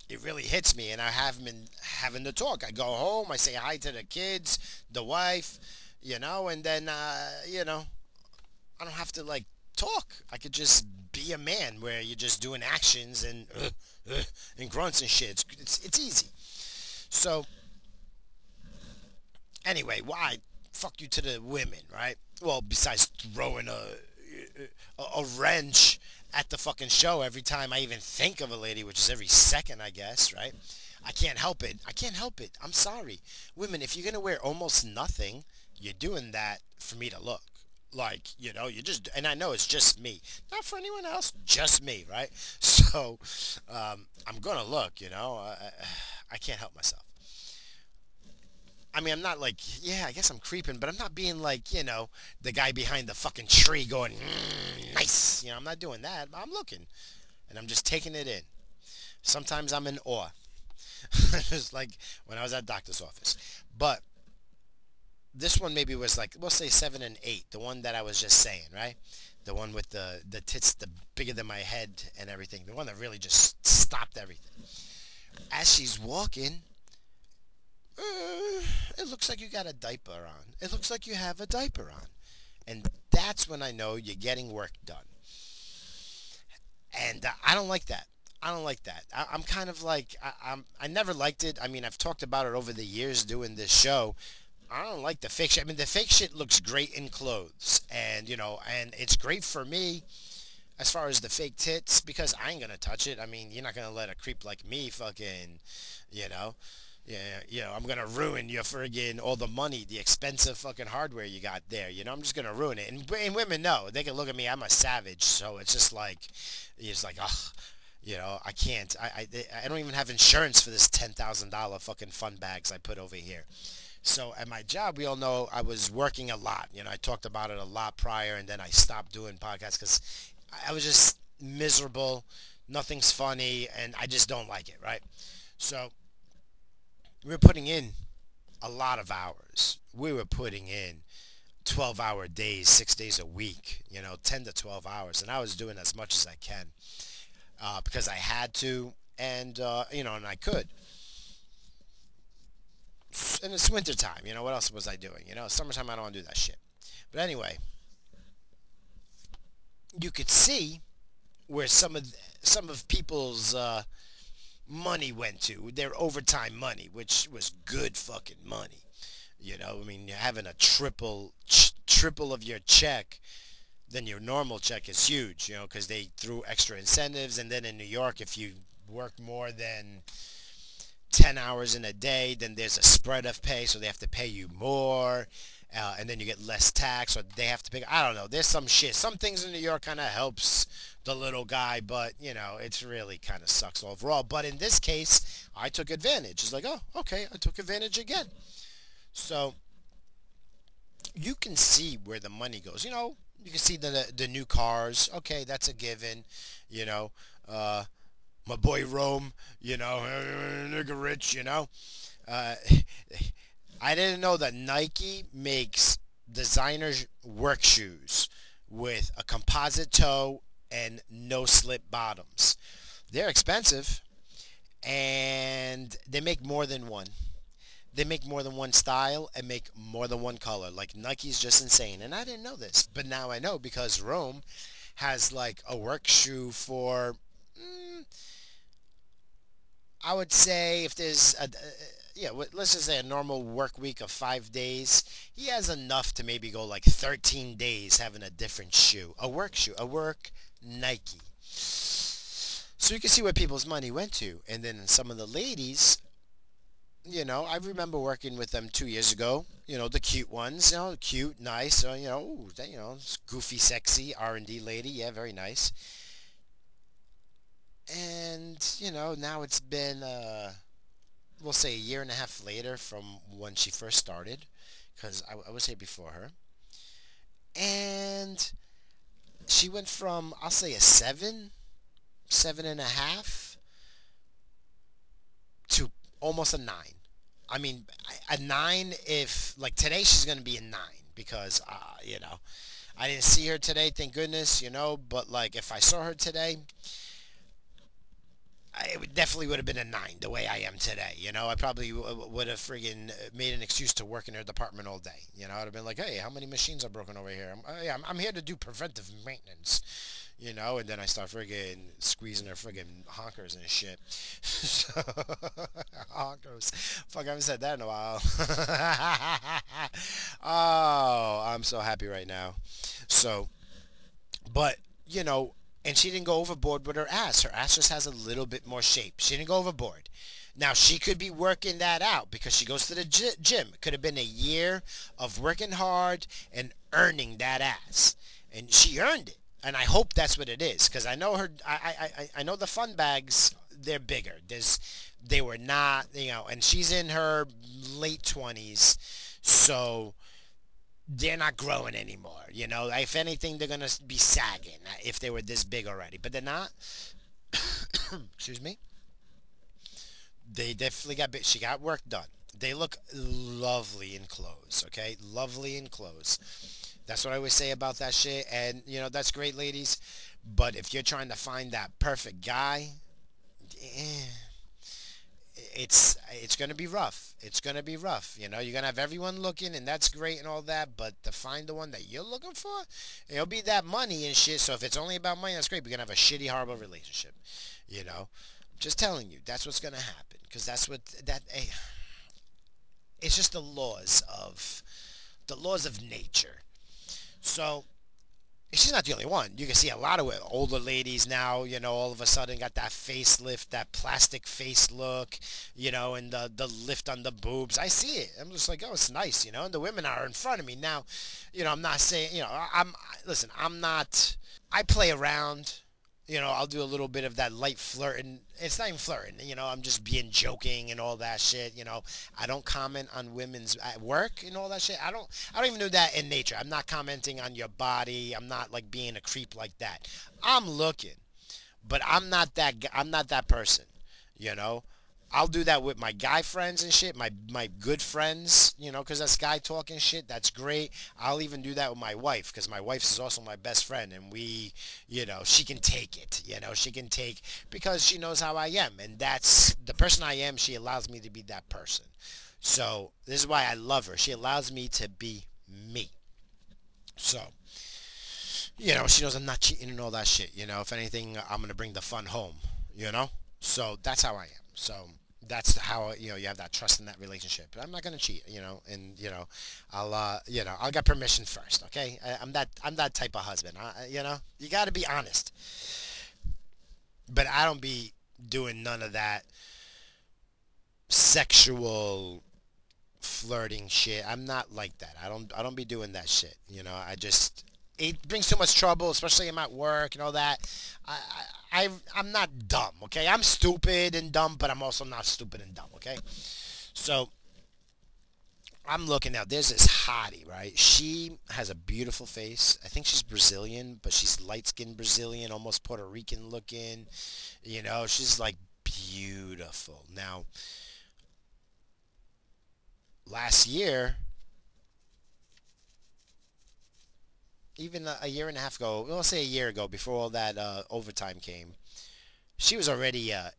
it really hits me and I haven't been having to talk. I go home, I say hi to the kids, the wife, you know, and then, uh, you know, I don't have to like talk. I could just be a man where you're just doing actions and, uh, uh, and grunts and shit. It's, it's, it's easy. So, anyway, why? Fuck you to the women, right? Well, besides throwing a, a, a wrench at the fucking show every time I even think of a lady, which is every second, I guess, right? I can't help it. I can't help it. I'm sorry. Women, if you're going to wear almost nothing, you're doing that for me to look. Like, you know, you just, and I know it's just me. Not for anyone else, just me, right? So, um, I'm going to look, you know. I, I can't help myself. I mean, I'm not like, yeah, I guess I'm creeping, but I'm not being like, you know, the guy behind the fucking tree going, mm, nice. You know, I'm not doing that. I'm looking, and I'm just taking it in. Sometimes I'm in awe, just like when I was at doctor's office. But this one maybe was like, we'll say seven and eight, the one that I was just saying, right? The one with the the tits, the bigger than my head and everything. The one that really just stopped everything. As she's walking, uh, it looks like you got a diaper on. It looks like you have a diaper on. And that's when I know you're getting work done. And uh, I don't like that. I don't like that. I, am kind of like I, I'm. I never liked it. I mean, I've talked about it over the years doing this show. I don't like the fake shit. I mean, the fake shit looks great in clothes, and you know, and it's great for me as far as the fake tits because I ain't gonna touch it. I mean, you're not gonna let a creep like me fucking, you know yeah, you know, I'm gonna ruin your friggin' all the money, the expensive fucking hardware you got there. You know, I'm just gonna ruin it. And, and women know they can look at me. I'm a savage, so it's just like, it's like, ugh, you know, I can't. I I, I don't even have insurance for this ten thousand dollar fucking fun bags I put over here. So at my job, we all know I was working a lot. You know, I talked about it a lot prior, and then I stopped doing podcasts because I was just miserable. Nothing's funny, and I just don't like it. Right. So we were putting in a lot of hours. We were putting in 12 hour days, six days a week, you know, 10 to 12 hours. And I was doing as much as I can uh, because I had to and, uh, you know, and I could. And it's winter time, you know, what else was I doing? You know, summertime I don't want to do that shit. But anyway, you could see where some of some of people's uh, money went to, their overtime money, which was good fucking money. You know, I mean, having a triple ch- triple of your check than your normal check is huge, you know, because they threw extra incentives. And then in New York, if you work more than 10 hours in a day, then there's a spread of pay, so they have to pay you more. uh, and then you get less tax, or they have to pay. I don't know. There's some shit. Some things in New York kind of helps the little guy, but you know, it's really kind of sucks overall. But in this case, I took advantage. It's like, oh, okay, I took advantage again. So you can see where the money goes. You know, you can see the the new cars. Okay, that's a given. You know, uh, my boy Rome. You know, nigga rich. You know, uh, I didn't know that Nike makes designer work shoes with a composite toe and no slip bottoms. They're expensive and they make more than one they make more than one style and make more than one color. Like Nike's just insane. And I didn't know this, but now I know because Rome has like a work shoe for, mm, I would say if there's a, yeah, let's just say a normal work week of five days, he has enough to maybe go like 13 days having a different shoe, a work shoe, a work Nike. So you can see where people's money went to. And then some of the ladies you know, I remember working with them two years ago. You know, the cute ones, you know, cute, nice, uh, you know, ooh, they, you know, goofy, sexy R&D lady. Yeah, very nice. And, you know, now it's been, uh, we'll say a year and a half later from when she first started, because I, I was here before her. And she went from, I'll say a seven, seven and a half, to almost a nine. I mean, a nine if like today she's gonna be a nine because uh, you know I didn't see her today, thank goodness, you know. But like if I saw her today, I it definitely would have been a nine the way I am today. You know, I probably would have friggin' made an excuse to work in her department all day. You know, I'd have been like, hey, how many machines are broken over here? I'm, uh, yeah, I'm, I'm here to do preventive maintenance you know, and then I start friggin' squeezing her friggin' honkers and shit. honkers. Fuck, I haven't said that in a while. oh, I'm so happy right now. So, but, you know, and she didn't go overboard with her ass. Her ass just has a little bit more shape. She didn't go overboard. Now, she could be working that out because she goes to the gym. It could have been a year of working hard and earning that ass. And she earned it and I hope that's what it is because I know her. I, I I know the fun bags. They're bigger. There's they were not you know, and she's in her late twenties, so they're not growing anymore. You know, if anything, they're gonna be sagging if they were this big already, but they're not. Excuse me. They definitely got. She got work done. They look lovely in clothes. Okay, lovely in clothes that's what I always say about that shit. And, you know, that's great, ladies. But if you're trying to find that perfect guy, eh, it's it's going to be rough. It's going to be rough. You know, you're going to have everyone looking, and that's great and all that. But to find the one that you're looking for, it'll be that money and shit. So if it's only about money, that's great. We're going to have a shitty, horrible relationship. You know, just telling you, that's what's going to happen. Because that's what, that, eh, it's just the laws of, the laws of nature so she's not the only one. You can see a lot of older ladies now, you know, all of a sudden got that facelift, that plastic face look, you know, and the the lift on the boobs. I see it. I'm just like, oh, it's nice, you know. And the women are in front of me now. You know, I'm not saying, you know, I'm listen. I'm not. I play around you know, I'll do a little bit of that light flirting. It's not even flirting, you know, I'm just being joking and all that shit, you know. I don't comment on women's at work and all that shit. I don't I don't even do that in nature. I'm not commenting on your body. I'm not like being a creep like that. I'm looking. But I'm not that I'm not that person, you know. I'll do that with my guy friends and shit, my my good friends, you know, because that's guy talking shit. That's great. I'll even do that with my wife because my wife is also my best friend, and we, you know, she can take it. You know, she can take because she knows how I am, and that's the person I am. She allows me to be that person. So this is why I love her. She allows me to be me. So, you know, she knows I'm not cheating and all that shit. You know, if anything, I'm gonna bring the fun home. You know, so that's how I am. So that's how you know you have that trust in that relationship. I'm not gonna cheat, you know, and you know, I'll uh, you know I'll get permission first. Okay, I, am that I'm that type of husband. I, you know, you got to be honest. But I don't be doing none of that sexual flirting shit. I'm not like that. I don't I don't be doing that shit. You know, I just it brings too much trouble, especially I'm at work and all that. I, I, I I'm not dumb, okay? I'm stupid and dumb, but I'm also not stupid and dumb, okay? So I'm looking now. There's this hottie, right? She has a beautiful face. I think she's Brazilian, but she's light-skinned Brazilian, almost Puerto Rican looking. You know, she's like beautiful. Now, last year, even a, year and a half ago, let's say a year ago, before all that uh, overtime came, she was already uh,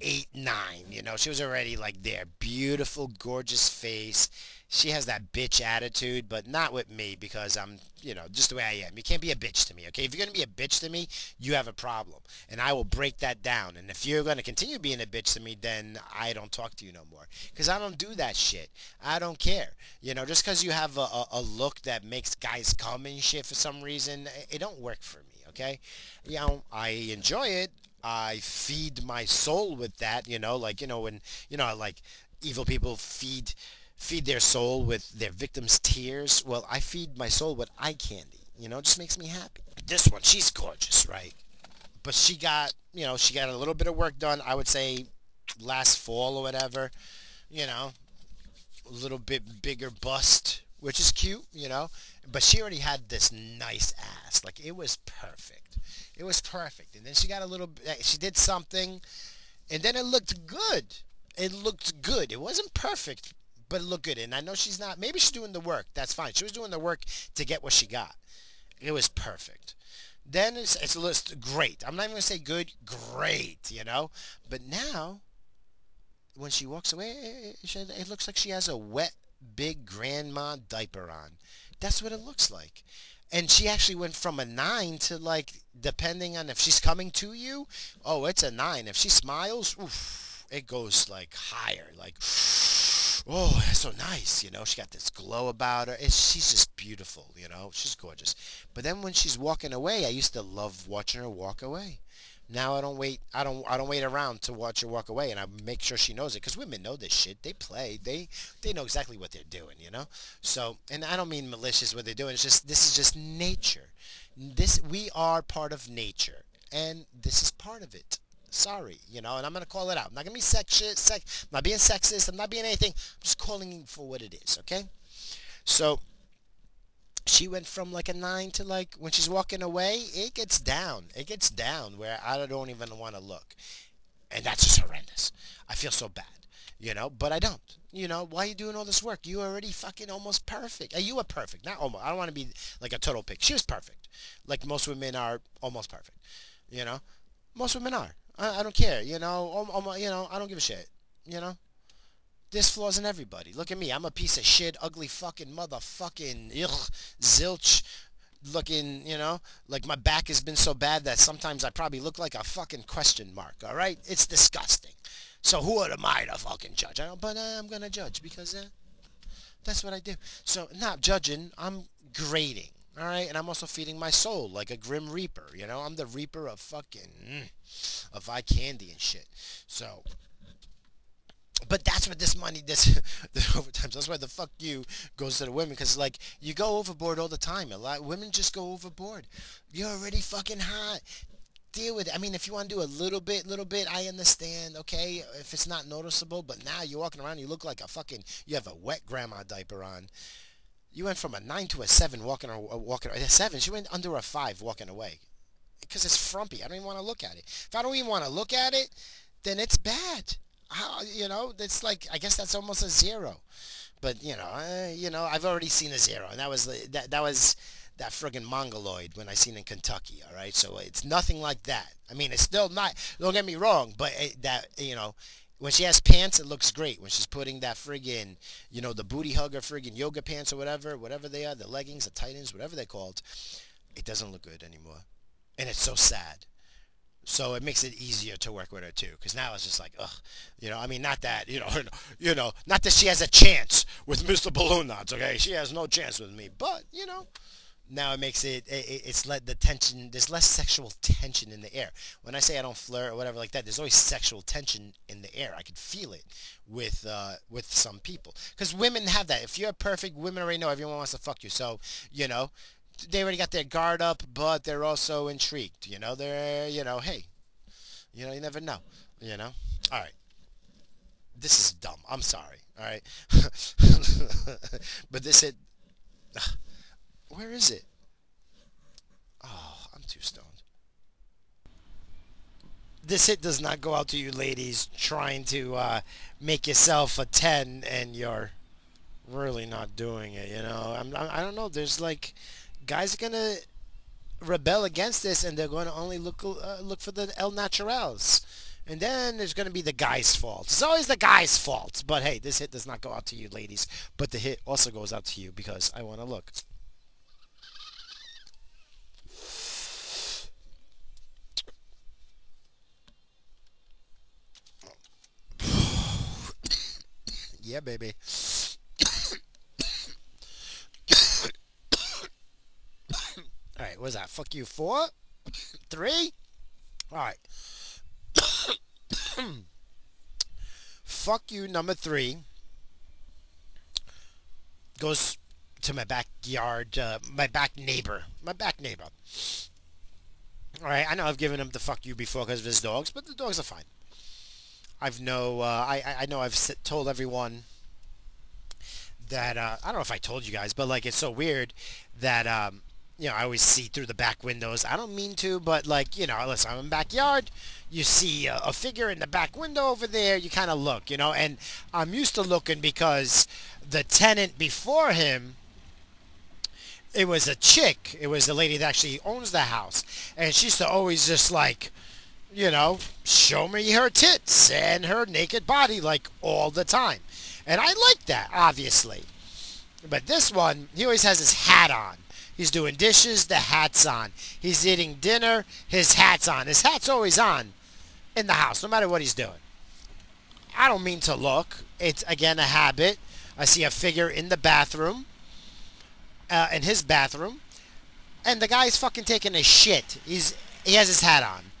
eight, nine. You know, she was already like there. Beautiful, gorgeous face. She has that bitch attitude, but not with me because I'm, you know, just the way I am. You can't be a bitch to me, okay? If you're going to be a bitch to me, you have a problem. And I will break that down. And if you're going to continue being a bitch to me, then I don't talk to you no more. Because I don't do that shit. I don't care. You know, just because you have a, a, a look that makes guys come and shit for some reason, it don't work for me, okay? You know, I enjoy it. I feed my soul with that, you know, like, you know, when, you know, like evil people feed, feed their soul with their victims' tears. Well, I feed my soul with eye candy, you know, just makes me happy. This one, she's gorgeous, right? But she got, you know, she got a little bit of work done, I would say last fall or whatever, you know, a little bit bigger bust, which is cute, you know, but she already had this nice ass. Like it was perfect. It was perfect. And then she got a little, eh, she did something, and then it looked good. It looked good. It wasn't perfect, but it looked good. And I know she's not, maybe she's doing the work. That's fine. She was doing the work to get what she got. It was perfect. Then it's, it's list great. I'm not even going to say good, great, you know? But now, when she walks away, it looks like she has a wet, big grandma diaper on. That's what it looks like and she actually went from a nine to like depending on if she's coming to you oh it's a nine if she smiles oof, it goes like higher like oh that's so nice you know she got this glow about her it's, she's just beautiful you know she's gorgeous but then when she's walking away i used to love watching her walk away now I don't wait. I don't. I don't wait around to watch her walk away, and I make sure she knows it because women know this shit. They play. They they know exactly what they're doing. You know. So, and I don't mean malicious what they're doing. It's just this is just nature. This we are part of nature, and this is part of it. Sorry, you know, and I'm gonna call it out. I'm not gonna be sexist. Sex. I'm not being sexist. I'm not being anything. I'm just calling for what it is. Okay. So she went from like a nine to like when she's walking away, it gets down. It gets down where I don't even want to look, and that's just horrendous. I feel so bad, you know, but I don't. You know, why are you doing all this work? You already fucking almost perfect. You were perfect, not almost. I don't want to be like a total pick. She was perfect, like most women are almost perfect. You know, most women are. I, I don't care. You know, almost, you know, I don't give a shit. You know, there's flaws in everybody. Look at me. I'm a piece of shit, ugly fucking motherfucking ugh, zilch looking, you know, like my back has been so bad that sometimes I probably look like a fucking question mark, all right? It's disgusting. So who am I to fucking judge? I but uh, I'm going to judge because uh, that's what I do. So not judging, I'm grading, all right? And I'm also feeding my soul like a grim reaper, you know? I'm the reaper of fucking, mm, of eye candy and shit. So but that's what this money, does this the overtime. That's why the fuck you goes to the women because like you go overboard all the time. A lot women just go overboard. You're already fucking hot. Deal with it. I mean, if you want to do a little bit, little bit, I understand. Okay, if it's not noticeable, but now you're walking around, you look like a fucking. You have a wet grandma diaper on. You went from a nine to a seven walking or walking a seven. She went under a five walking away because it's frumpy. I don't even want to look at it. If I don't even want to look at it, then it's bad how you know it's like I guess that's almost a zero, but you know uh, you know I've already seen a zero, and that was that that was that friggin' mongoloid when I seen in Kentucky. All right, so it's nothing like that. I mean, it's still not. Don't get me wrong, but it, that you know. When she has pants, it looks great. When she's putting that friggin', you know, the booty hugger friggin' yoga pants or whatever, whatever they are, the leggings, the titans, whatever they're called, it doesn't look good anymore. And it's so sad so it makes it easier to work with her too, because now it's just like, ugh, you know. I mean, not that you know, you know, not that she has a chance with Mr. Balloon Knots. Okay, she has no chance with me, but you know, now it makes it, it it's let the tension there's less sexual tension in the air. When i say i don't flirt or whatever like that there's always sexual tension in the air. I could feel it with uh with some people. Because women have that. If you're perfect women already know everyone wants to fuck you. So you know they already got their guard up but they're also intrigued you know? They're you know hey you know you never know you know? All right. This is dumb. I'm sorry. All right. But this it where is it? Oh, I'm too stoned. This hit does not go out to you ladies trying to uh, make yourself a 10 and you're really not doing it, you know? I'm, I don't know. There's like, guys are going to rebel against this and they're going to only look uh, look for the El Naturals. And then there's going to be the guy's fault. It's always the guy's fault. But hey, this hit does not go out to you ladies. But the hit also goes out to you because I want to look. Yeah, baby. All right, what's that? Fuck you, four? Three? All right. Fuck you, number three. Goes to my backyard, uh, my back neighbor. My back neighbor. All right, I know I've given him the fuck you before because of his dogs, but the dogs are fine. I've no, uh, I, I know I've told everyone that, uh, I don't know if I told you guys, but like it's so weird that, um, you know, I always see through the back windows. I don't mean to, but like, you know, listen, I'm in backyard. You see a, a figure in the back window over there. You kind of look, you know, and I'm used to looking because the tenant before him, it was a chick. It was the lady that actually owns the house. And she used to always just like, you know, show me her tits and her naked body like all the time. And I like that, obviously. But this one, he always has his hat on. He's doing dishes, the hat's on. He's eating dinner, his hat's on. His hat's always on in the house, no matter what he's doing. I don't mean to look. It's, again, a habit. I see a figure in the bathroom, uh, in his bathroom, and the guy's fucking taking a shit. He's He has his hat on.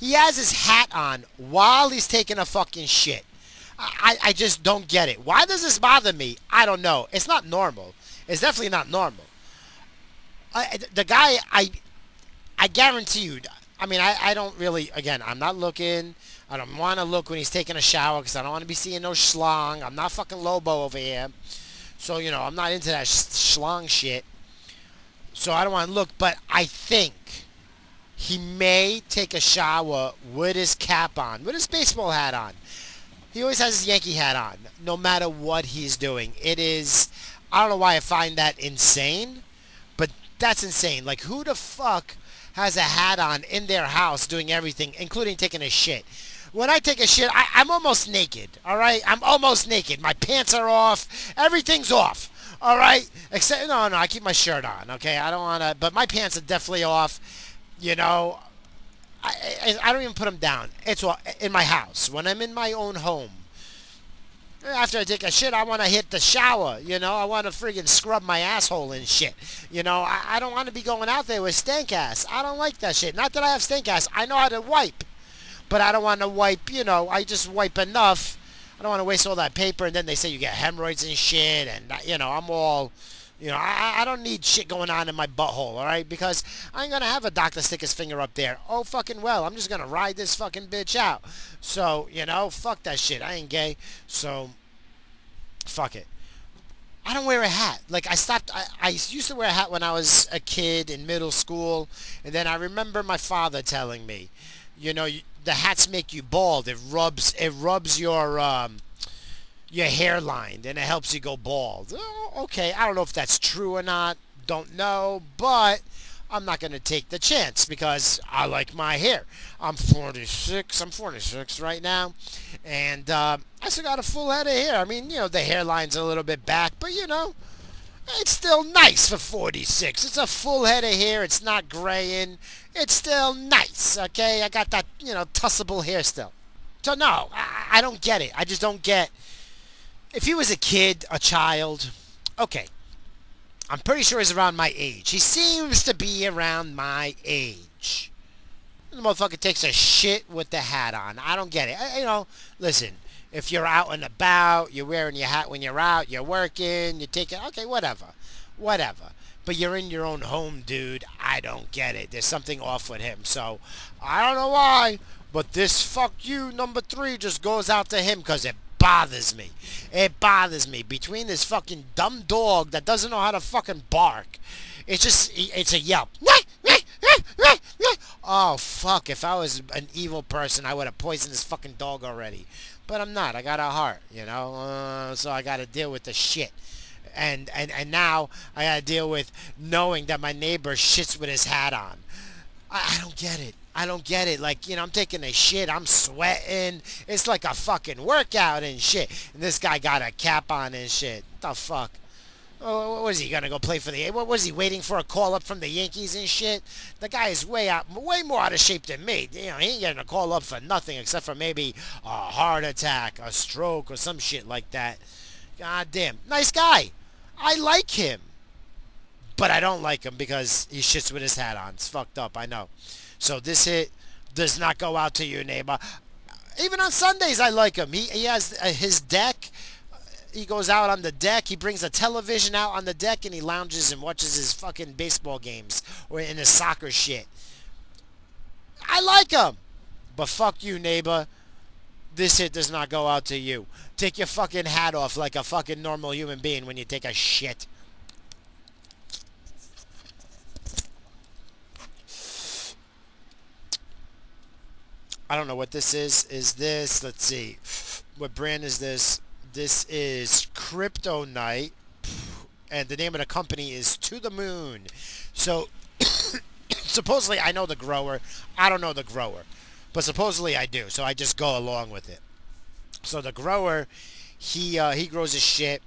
He has his hat on while he's taking a fucking shit. I, I just don't get it. Why does this bother me? I don't know. It's not normal. It's definitely not normal. I, the guy, I, I guarantee you. I mean, I, I don't really. Again, I'm not looking. I don't want to look when he's taking a shower because I don't want to be seeing no schlong. I'm not fucking Lobo over here. So, you know, I'm not into that schlong shit. So I don't want to look. But I think he may take a shower with his cap on, with his baseball hat on. He always has his Yankee hat on, no matter what he's doing. It is, I don't know why I find that insane, but that's insane. Like, who the fuck has a hat on in their house doing everything, including taking a shit? When I take a shit, I, I'm almost naked, all right? I'm almost naked. My pants are off. Everything's off. All right, except no, no. I keep my shirt on. Okay, I don't want to, but my pants are definitely off you know, I, I, I don't even put them down. It's all in my house. When I'm in my own home, after I take a shit, I want to hit the shower. You know, I want to friggin' scrub my asshole and shit. You know, I, I don't want to be going out there with stank ass. I don't like that shit. Not that I have stank ass. I know how to wipe. But I don't want to wipe, you know, I just wipe enough. I don't want to waste all that paper. And then they say you get hemorrhoids and shit. And, you know, I'm all you know, I, I don't need shit going on in my butthole, all right? Because I ain't to have a doctor stick his finger up there. Oh, fucking well. I'm just to ride this fucking bitch out. So, you know, fuck that shit. I ain't gay. So, fuck it. I don't wear a hat. Like, I stopped. I, I used to wear a hat when I was a kid in middle school. And then I remember my father telling me, you know, you, the hats make you bald. It rubs, it rubs your, um, your hairline and it helps you go bald. Oh, okay, I don't know if that's true or not. Don't know, but I'm not going to take the chance because I like my hair. I'm 46. I'm 46 right now. And uh, I still got a full head of hair. I mean, you know, the hairline's a little bit back, but you know, it's still nice for 46. It's a full head of hair. It's not graying. It's still nice, okay? I got that, you know, tussable hair still. So no, I, I don't get it. I just don't get if he was a kid, a child, okay. I'm pretty sure he's around my age. He seems to be around my age. The motherfucker takes a shit with the hat on. I don't get it. I, you know, listen, if you're out and about, you're wearing your hat when you're out, you're working, you take it, okay, whatever. Whatever. But you're in your own home, dude. I don't get it. There's something off with him. So, I don't know why, but this fuck you number three just goes out to him because it bothers me. It bothers me. Between this fucking dumb dog that doesn't know how to fucking bark. It's just, it's a yelp. Oh, fuck. If I was an evil person, I would have poisoned this fucking dog already. But I'm not. I got a heart, you know? Uh, so I got to deal with the shit. And, and, and now I got to deal with knowing that my neighbor shits with his hat on. I, I don't get it. I don't get it. Like, you know, I'm taking a shit. I'm sweating. It's like a fucking workout and shit. And this guy got a cap on and shit. What the fuck? Oh, was he gonna go play for the? What was he waiting for a call up from the Yankees and shit? The guy is way out, way more out of shape than me. You know, he ain't getting a call up for nothing except for maybe a heart attack, a stroke, or some shit like that. God damn, nice guy. I like him, but I don't like him because he shits with his hat on. It's fucked up. I know. So this hit does not go out to you, neighbor. Even on Sundays, I like him. He he has uh, his deck he goes out on the deck. He brings a television out on the deck and he lounges and watches his fucking baseball games or in his soccer shit. I like him. But fuck you, neighbor. This hit does not go out to you. Take your fucking hat off like a fucking normal human being when you take a shit. I don't know what this is. Is this, let's see, what brand is this? This is Kryptonite, and the name of the company is To the Moon. So, supposedly I know the grower. I don't know the grower, but supposedly I do. So I just go along with it. So the grower, he uh, he grows his shit,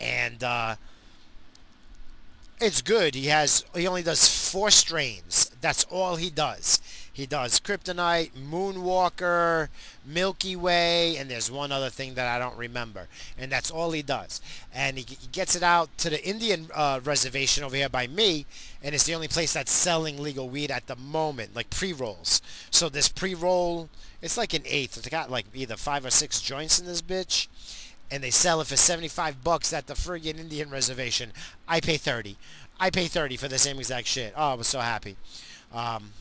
and uh, it's good. He has he only does four strains. That's all he does. He does Kryptonite, Moonwalker, Milky Way, and there's one other thing that I don't remember. And that's all he does. And he, he gets it out to the Indian uh, reservation over here by me, and it's the only place that's selling legal weed at the moment, like pre-rolls. So this pre-roll, it's like an eighth. It's got like either five or six joints in this bitch. And they sell it for 75 bucks at the friggin' Indian reservation. I pay 30. I pay 30 for the same exact shit. Oh, I was so happy. Um,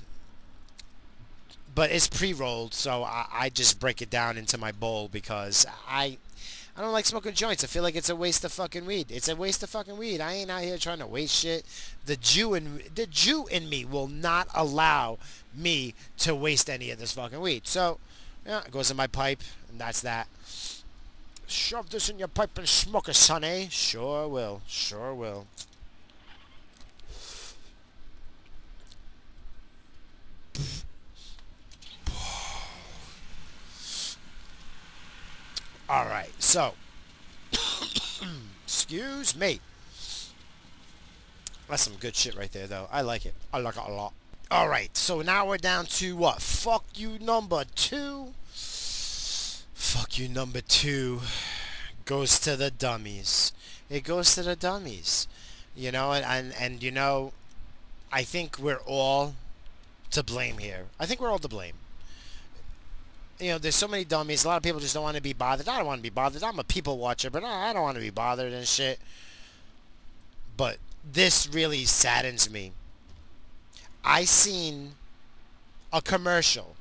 but it's pre-rolled, so I, I just break it down into my bowl because I I don't like smoking joints. I feel like it's a waste of fucking weed. It's a waste of fucking weed. I ain't out here trying to waste shit. The Jew in the Jew in me will not allow me to waste any of this fucking weed. So, yeah, it goes in my pipe, and that's that. Shove this in your pipe and smoke it, son, eh? Sure will. Sure will. All right, so, excuse me. That's some good shit right there, though. I like it. I like it a lot. All right, so now we're down to what? Fuck you number two. Fuck you number two goes to the dummies. It goes to the dummies. You know, and, and, and you know, I think we're all to blame here. I think we're all to blame you know, there's so many dummies. A lot of people just don't want to be bothered. I don't want to be bothered. I'm a people watcher, but I don't want to be bothered and shit. But this really saddens me. I seen a commercial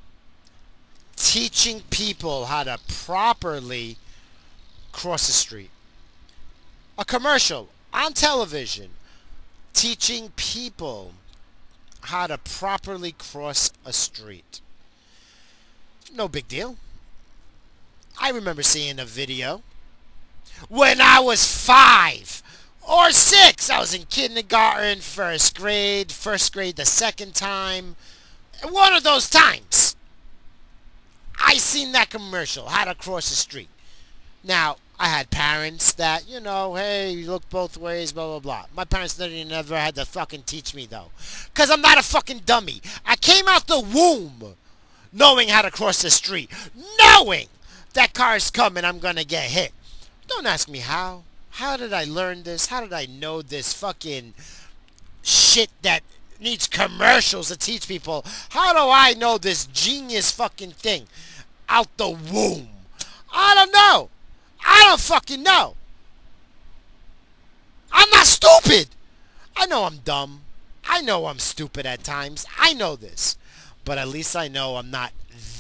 teaching people how to properly cross the street. A commercial on television teaching people how to properly cross a street no big deal. I remember seeing a video when I was five or six. I was in kindergarten, first grade, first grade the second time. One of those times, I seen that commercial, how to cross the street. Now, I had parents that, you know, hey, you look both ways, blah, blah, blah. My parents never had to fucking teach me, though. Because I'm not a fucking dummy. I came out the womb knowing how to cross the street, knowing that car's coming, I'm going to get hit. Don't ask me how. How did I learn this? How did I know this fucking shit that needs commercials to teach people? How do I know this genius fucking thing out the womb? I don't know. I don't fucking know. I'm not stupid. I know I'm dumb. I know I'm stupid at times. I know this. But at least I know I'm not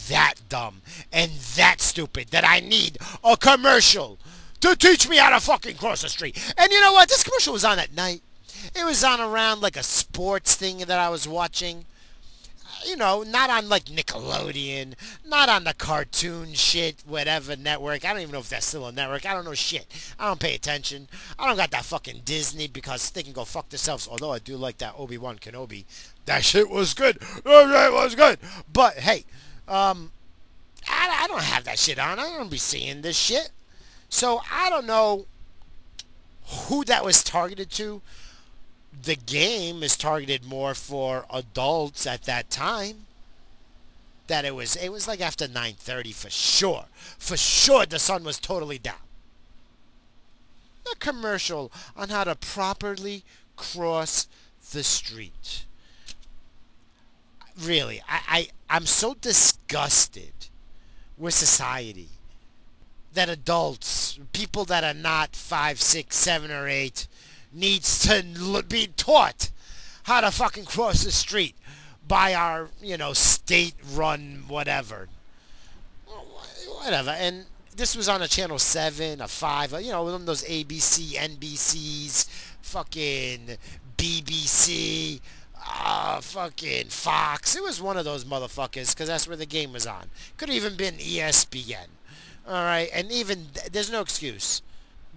that dumb and that stupid that I need a commercial to teach me how to fucking cross the street. And you know what? This commercial was on at night. It was on around like a sports thing that I was watching. Uh, you know, not on like Nickelodeon, not on the cartoon shit, whatever network. I don't even know if that's still a network. I don't know shit. I don't pay attention. I don't got that fucking Disney because they can go fuck themselves. Although I do like that Obi-Wan Kenobi. That shit was good. That shit was good. But hey, um, I, I don't have that shit on. I don't be seeing this shit. So I don't know who that was targeted to. The game is targeted more for adults at that time. That it was it was like after 9:30 for sure. For sure the sun was totally down. A commercial on how to properly cross the street. Really, I, I I'm so disgusted with society that adults, people that are not five, six, seven, or eight, needs to be taught how to fucking cross the street by our, you know, state-run whatever. Whatever. And this was on a channel 7, a 5, you know, one of those ABC, NBCs, fucking BBC, uh, fucking Fox. It was one of those motherfuckers because that's where the game was on. Could have even been ESPN. All right, and even there's no excuse.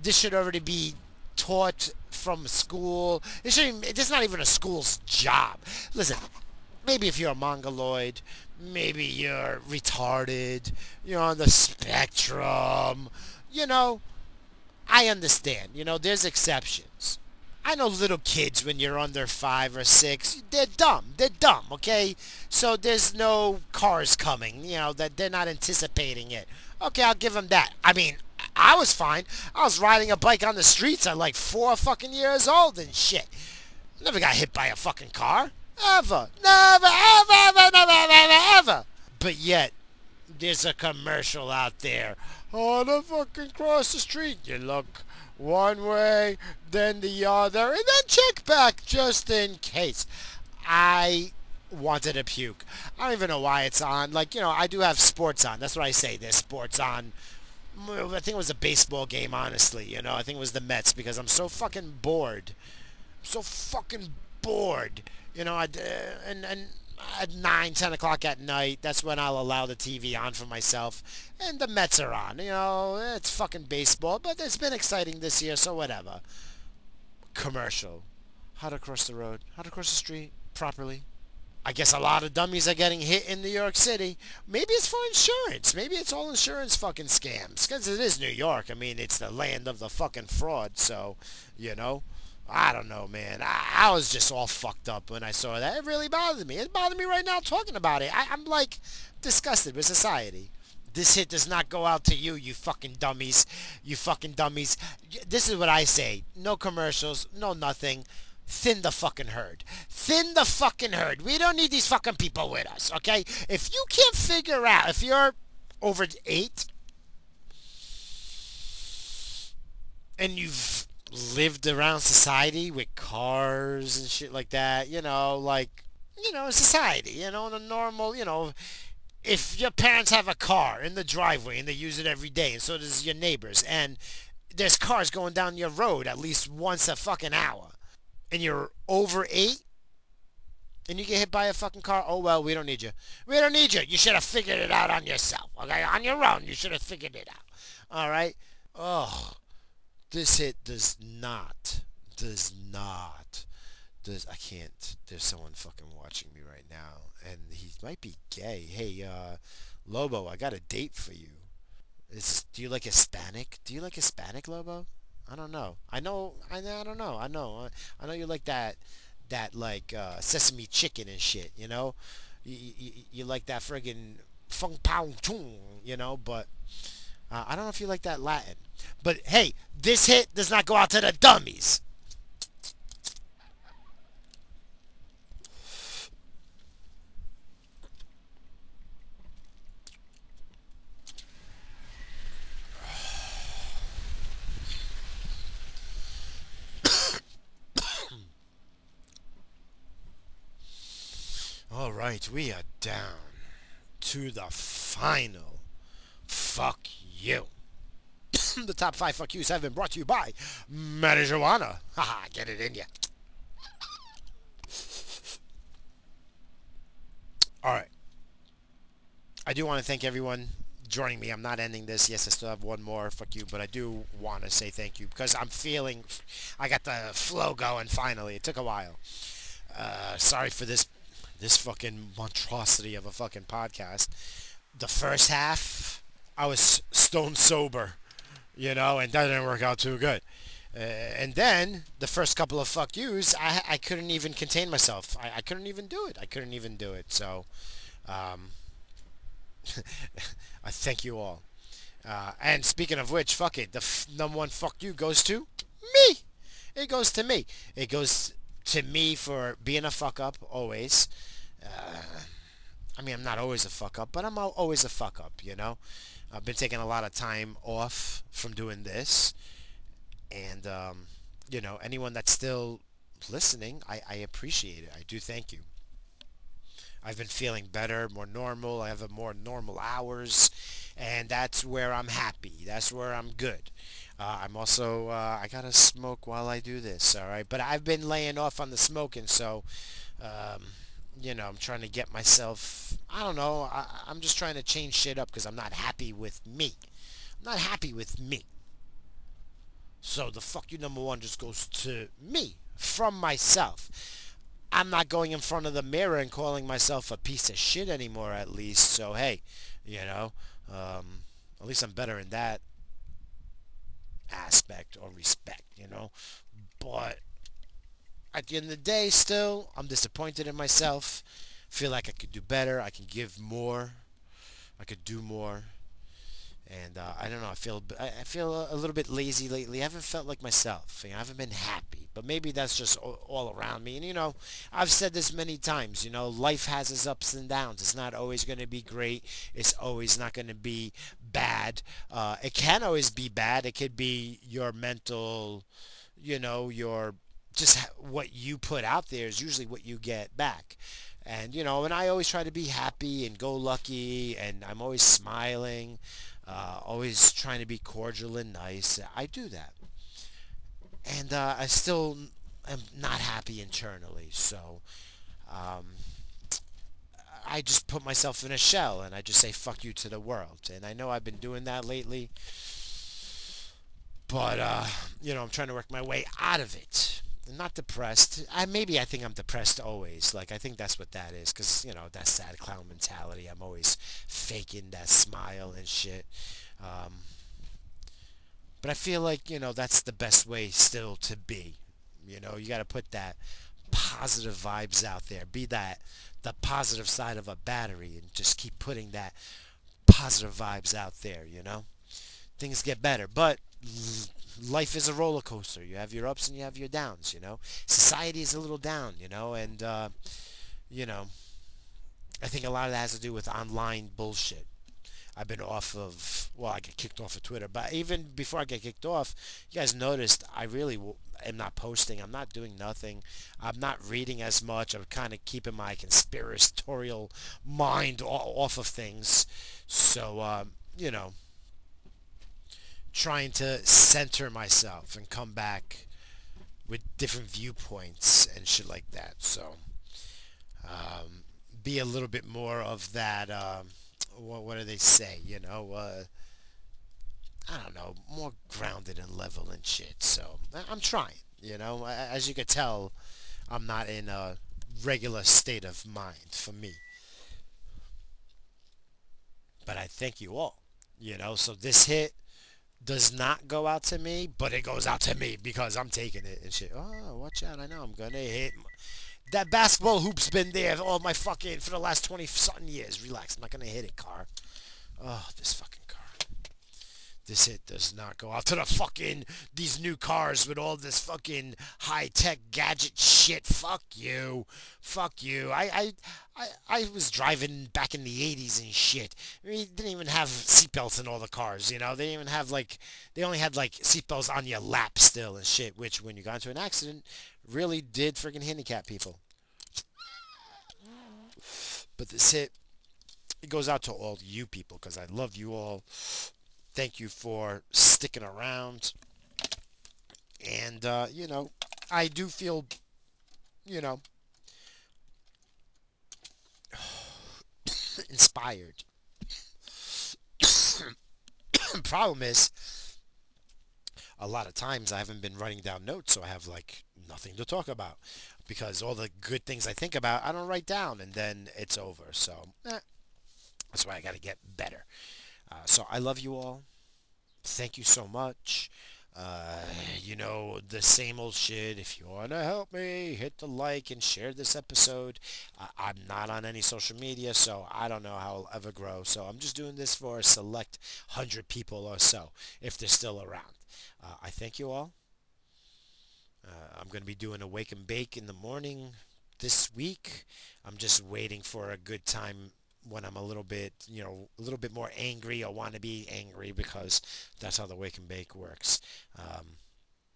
This should already be taught from school. It shouldn't. It's not even a school's job. Listen, maybe if you're a mongoloid, maybe you're retarded, you're on the spectrum. You know, I understand. You know, there's exceptions. I know little kids when you're under five or six, they're dumb. They're dumb, okay? So there's no cars coming, you know, that they're not anticipating it. Okay, I'll give them that. I mean, I was fine. I was riding a bike on the streets at like four fucking years old and shit. Never got hit by a fucking car. Ever. Never, ever, ever, never, ever, ever, ever. But yet, there's a commercial out there. Oh, the fucking cross the street. You look one way, then the other, and then check back just in case. I wanted to puke. I don't even know why it's on. Like, you know, I do have sports on. That's what I say. There's sports on. I think it was a baseball game, honestly. You know, I think it was the Mets because I'm so fucking bored. I'm so fucking bored. You know, I, uh, and, and at 9, 10 o'clock at night, that's when I'll allow the TV on for myself. And the Mets are on. You know, it's fucking baseball, but it's been exciting this year, so whatever. Commercial. How to cross the road. How to cross the street properly. I guess a lot of dummies are getting hit in New York City. Maybe it's for insurance. Maybe it's all insurance fucking scams. Because it is New York. I mean, it's the land of the fucking fraud. So, you know. I don't know, man. I, I, was just all fucked up when I saw that. It really bothered me. It bothered me right now talking about it. I, I'm like disgusted with society. This hit does not go out to you, you fucking dummies. You fucking dummies. This is what I say. No commercials, no nothing. Thin the fucking herd. Thin the fucking herd. We don't need these fucking people with us, okay? If you can't figure out, if you're over eight and you've lived around society with cars and shit like that, you know, like, you know, society, you know, in a normal, you know, if your parents have a car in the driveway and they use it every day, and so does your neighbors, and there's cars going down your road at least once a fucking hour, and you're over eight, and you get hit by a fucking car, oh well, we don't need you. We don't need you. You should have figured it out on yourself, okay? On your own, you should have figured it out. All right? Oh, this hit does not, does not, does, I can't, there's someone fucking watching me right now, and he might be gay. Hey, uh, Lobo, I got a date for you. Do you like Hispanic? Do you like Hispanic, Lobo? I don't know. I know, I, I don't know. I know. I, I know you like that, that like, uh, sesame chicken and shit, you know? You, you, you like that friggin' fung pao chung, you know, but Uh, I don't know if you like that Latin. But hey, this hit does not go out to the dummies. All right, we are down to the final. Fuck you. the top five fuck yous have been brought to you by Marijuana. Haha, get it in ya. All right. I do want to thank everyone joining me. I'm not ending this. Yes, I still have one more. Fuck you. But I do want to say thank you because I'm feeling I got the flow going finally. It took a while. Uh, sorry for this this fucking monstrosity of a fucking podcast. The first half, I was stone sober, you know, and that didn't work out too good. Uh, and then the first couple of fuck yous, I, I couldn't even contain myself. I, I couldn't even do it. I couldn't even do it. So, um, I thank you all. Uh, and speaking of which, fuck it. The f- number one fuck you goes to me. It goes to me. It goes to me for being a fuck up always. Uh, I mean, I'm not always a fuck up, but I'm always a fuck up, you know? I've been taking a lot of time off from doing this. And, um, you know, anyone that's still listening, I, I appreciate it. I do thank you. I've been feeling better, more normal. I have a more normal hours, and that's where I'm happy. That's where I'm good. Uh, I'm also uh, I gotta smoke while I do this. All right, but I've been laying off on the smoking, so um, you know I'm trying to get myself. I don't know. I, I'm just trying to change shit up because I'm not happy with me. I'm not happy with me. So the fuck you number one just goes to me from myself. I'm not going in front of the mirror and calling myself a piece of shit anymore at least. So hey, you know, um, at least I'm better in that aspect or respect, you know. But at the end of the day, still, I'm disappointed in myself. Feel like I could do better. I can give more. I could do more and uh, I don't know. I feel I feel a little bit lazy lately. I haven't felt like myself. You know, I haven't been happy, but maybe that's just all around me. And you know, I've said this many times. You know, life has its ups and downs. It's not always going to be great. It's always not going to be bad. Uh, it can always be bad. It could be your mental, you know, your just what you put out there is usually what you get back and you know and i always try to be happy and go lucky and i'm always smiling uh, always trying to be cordial and nice. I do that. And uh, I still am not happy internally. So um, I just put myself in a shell and I just say fuck you to the world. And I know I've been doing that lately. But, uh, you know, I'm trying to work my way out of it. Not depressed. I maybe I think I'm depressed always. Like I think that's what that is, because you know that sad clown mentality. I'm always faking that smile and shit. Um, but I feel like you know that's the best way still to be. You know, you got to put that positive vibes out there. Be that the positive side of a battery, and just keep putting that positive vibes out there. You know, things get better, but life is a roller coaster. You have your ups and you have your downs, you know. Society is a little down, you know, and, uh, you know, I think a lot of that has to do with online bullshit. I've been off of, well, I get kicked off of Twitter, but even before I get kicked off, you guys noticed I really am not posting. I'm not doing nothing. I'm not reading as much. I'm kind of keeping my conspiratorial mind off of things. So, um, you know, trying to center myself and come back with different viewpoints and shit like that. So, um, be a little bit more of that. Um, what, what do they say? You know, uh, I don't know, more grounded and level and shit. So I'm trying. You know, as you can tell, I'm not in a regular state of mind for me. But I thank you all. You know, so this hit does not go out to me, but it goes out to me because I'm taking it and shit. Oh, watch out. I know I'm to hit. That basketball hoop's been there all my fucking, for the last 20 something years. Relax. I'm not to hit it, car. Oh, this fucking car. This hit does not go out to the fucking these new cars with all this fucking high tech gadget shit. Fuck you, fuck you. I I I, I was driving back in the '80s and shit. We didn't even have seatbelts in all the cars. You know, they didn't even have like they only had like seatbelts on your lap still and shit. Which when you got into an accident, really did freaking handicap people. But this hit it goes out to all you people because I love you all. Thank you for sticking around. And, uh, you know, I do feel, you know, inspired. Problem is, a lot of times I haven't been writing down notes, so I have like nothing to talk about because all the good things I think about I don't write down, and then it's over. So eh, that's why I got to get better. Uh, so I love you all. Thank you so much. Uh, you know, the same old shit. If you want to help me, hit the like and share this episode. Uh, I'm not on any social media, so I don't know how I'll ever grow. So I'm just doing this for a select hundred people or so, if they're still around. Uh, I thank you all. Uh, I'm going to be doing a wake and bake in the morning this week. I'm just waiting for a good time when I'm a little bit, you know, a little bit more angry or want to be angry because that's how the wake and bake works. Um,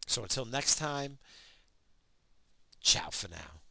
so until next time, ciao for now.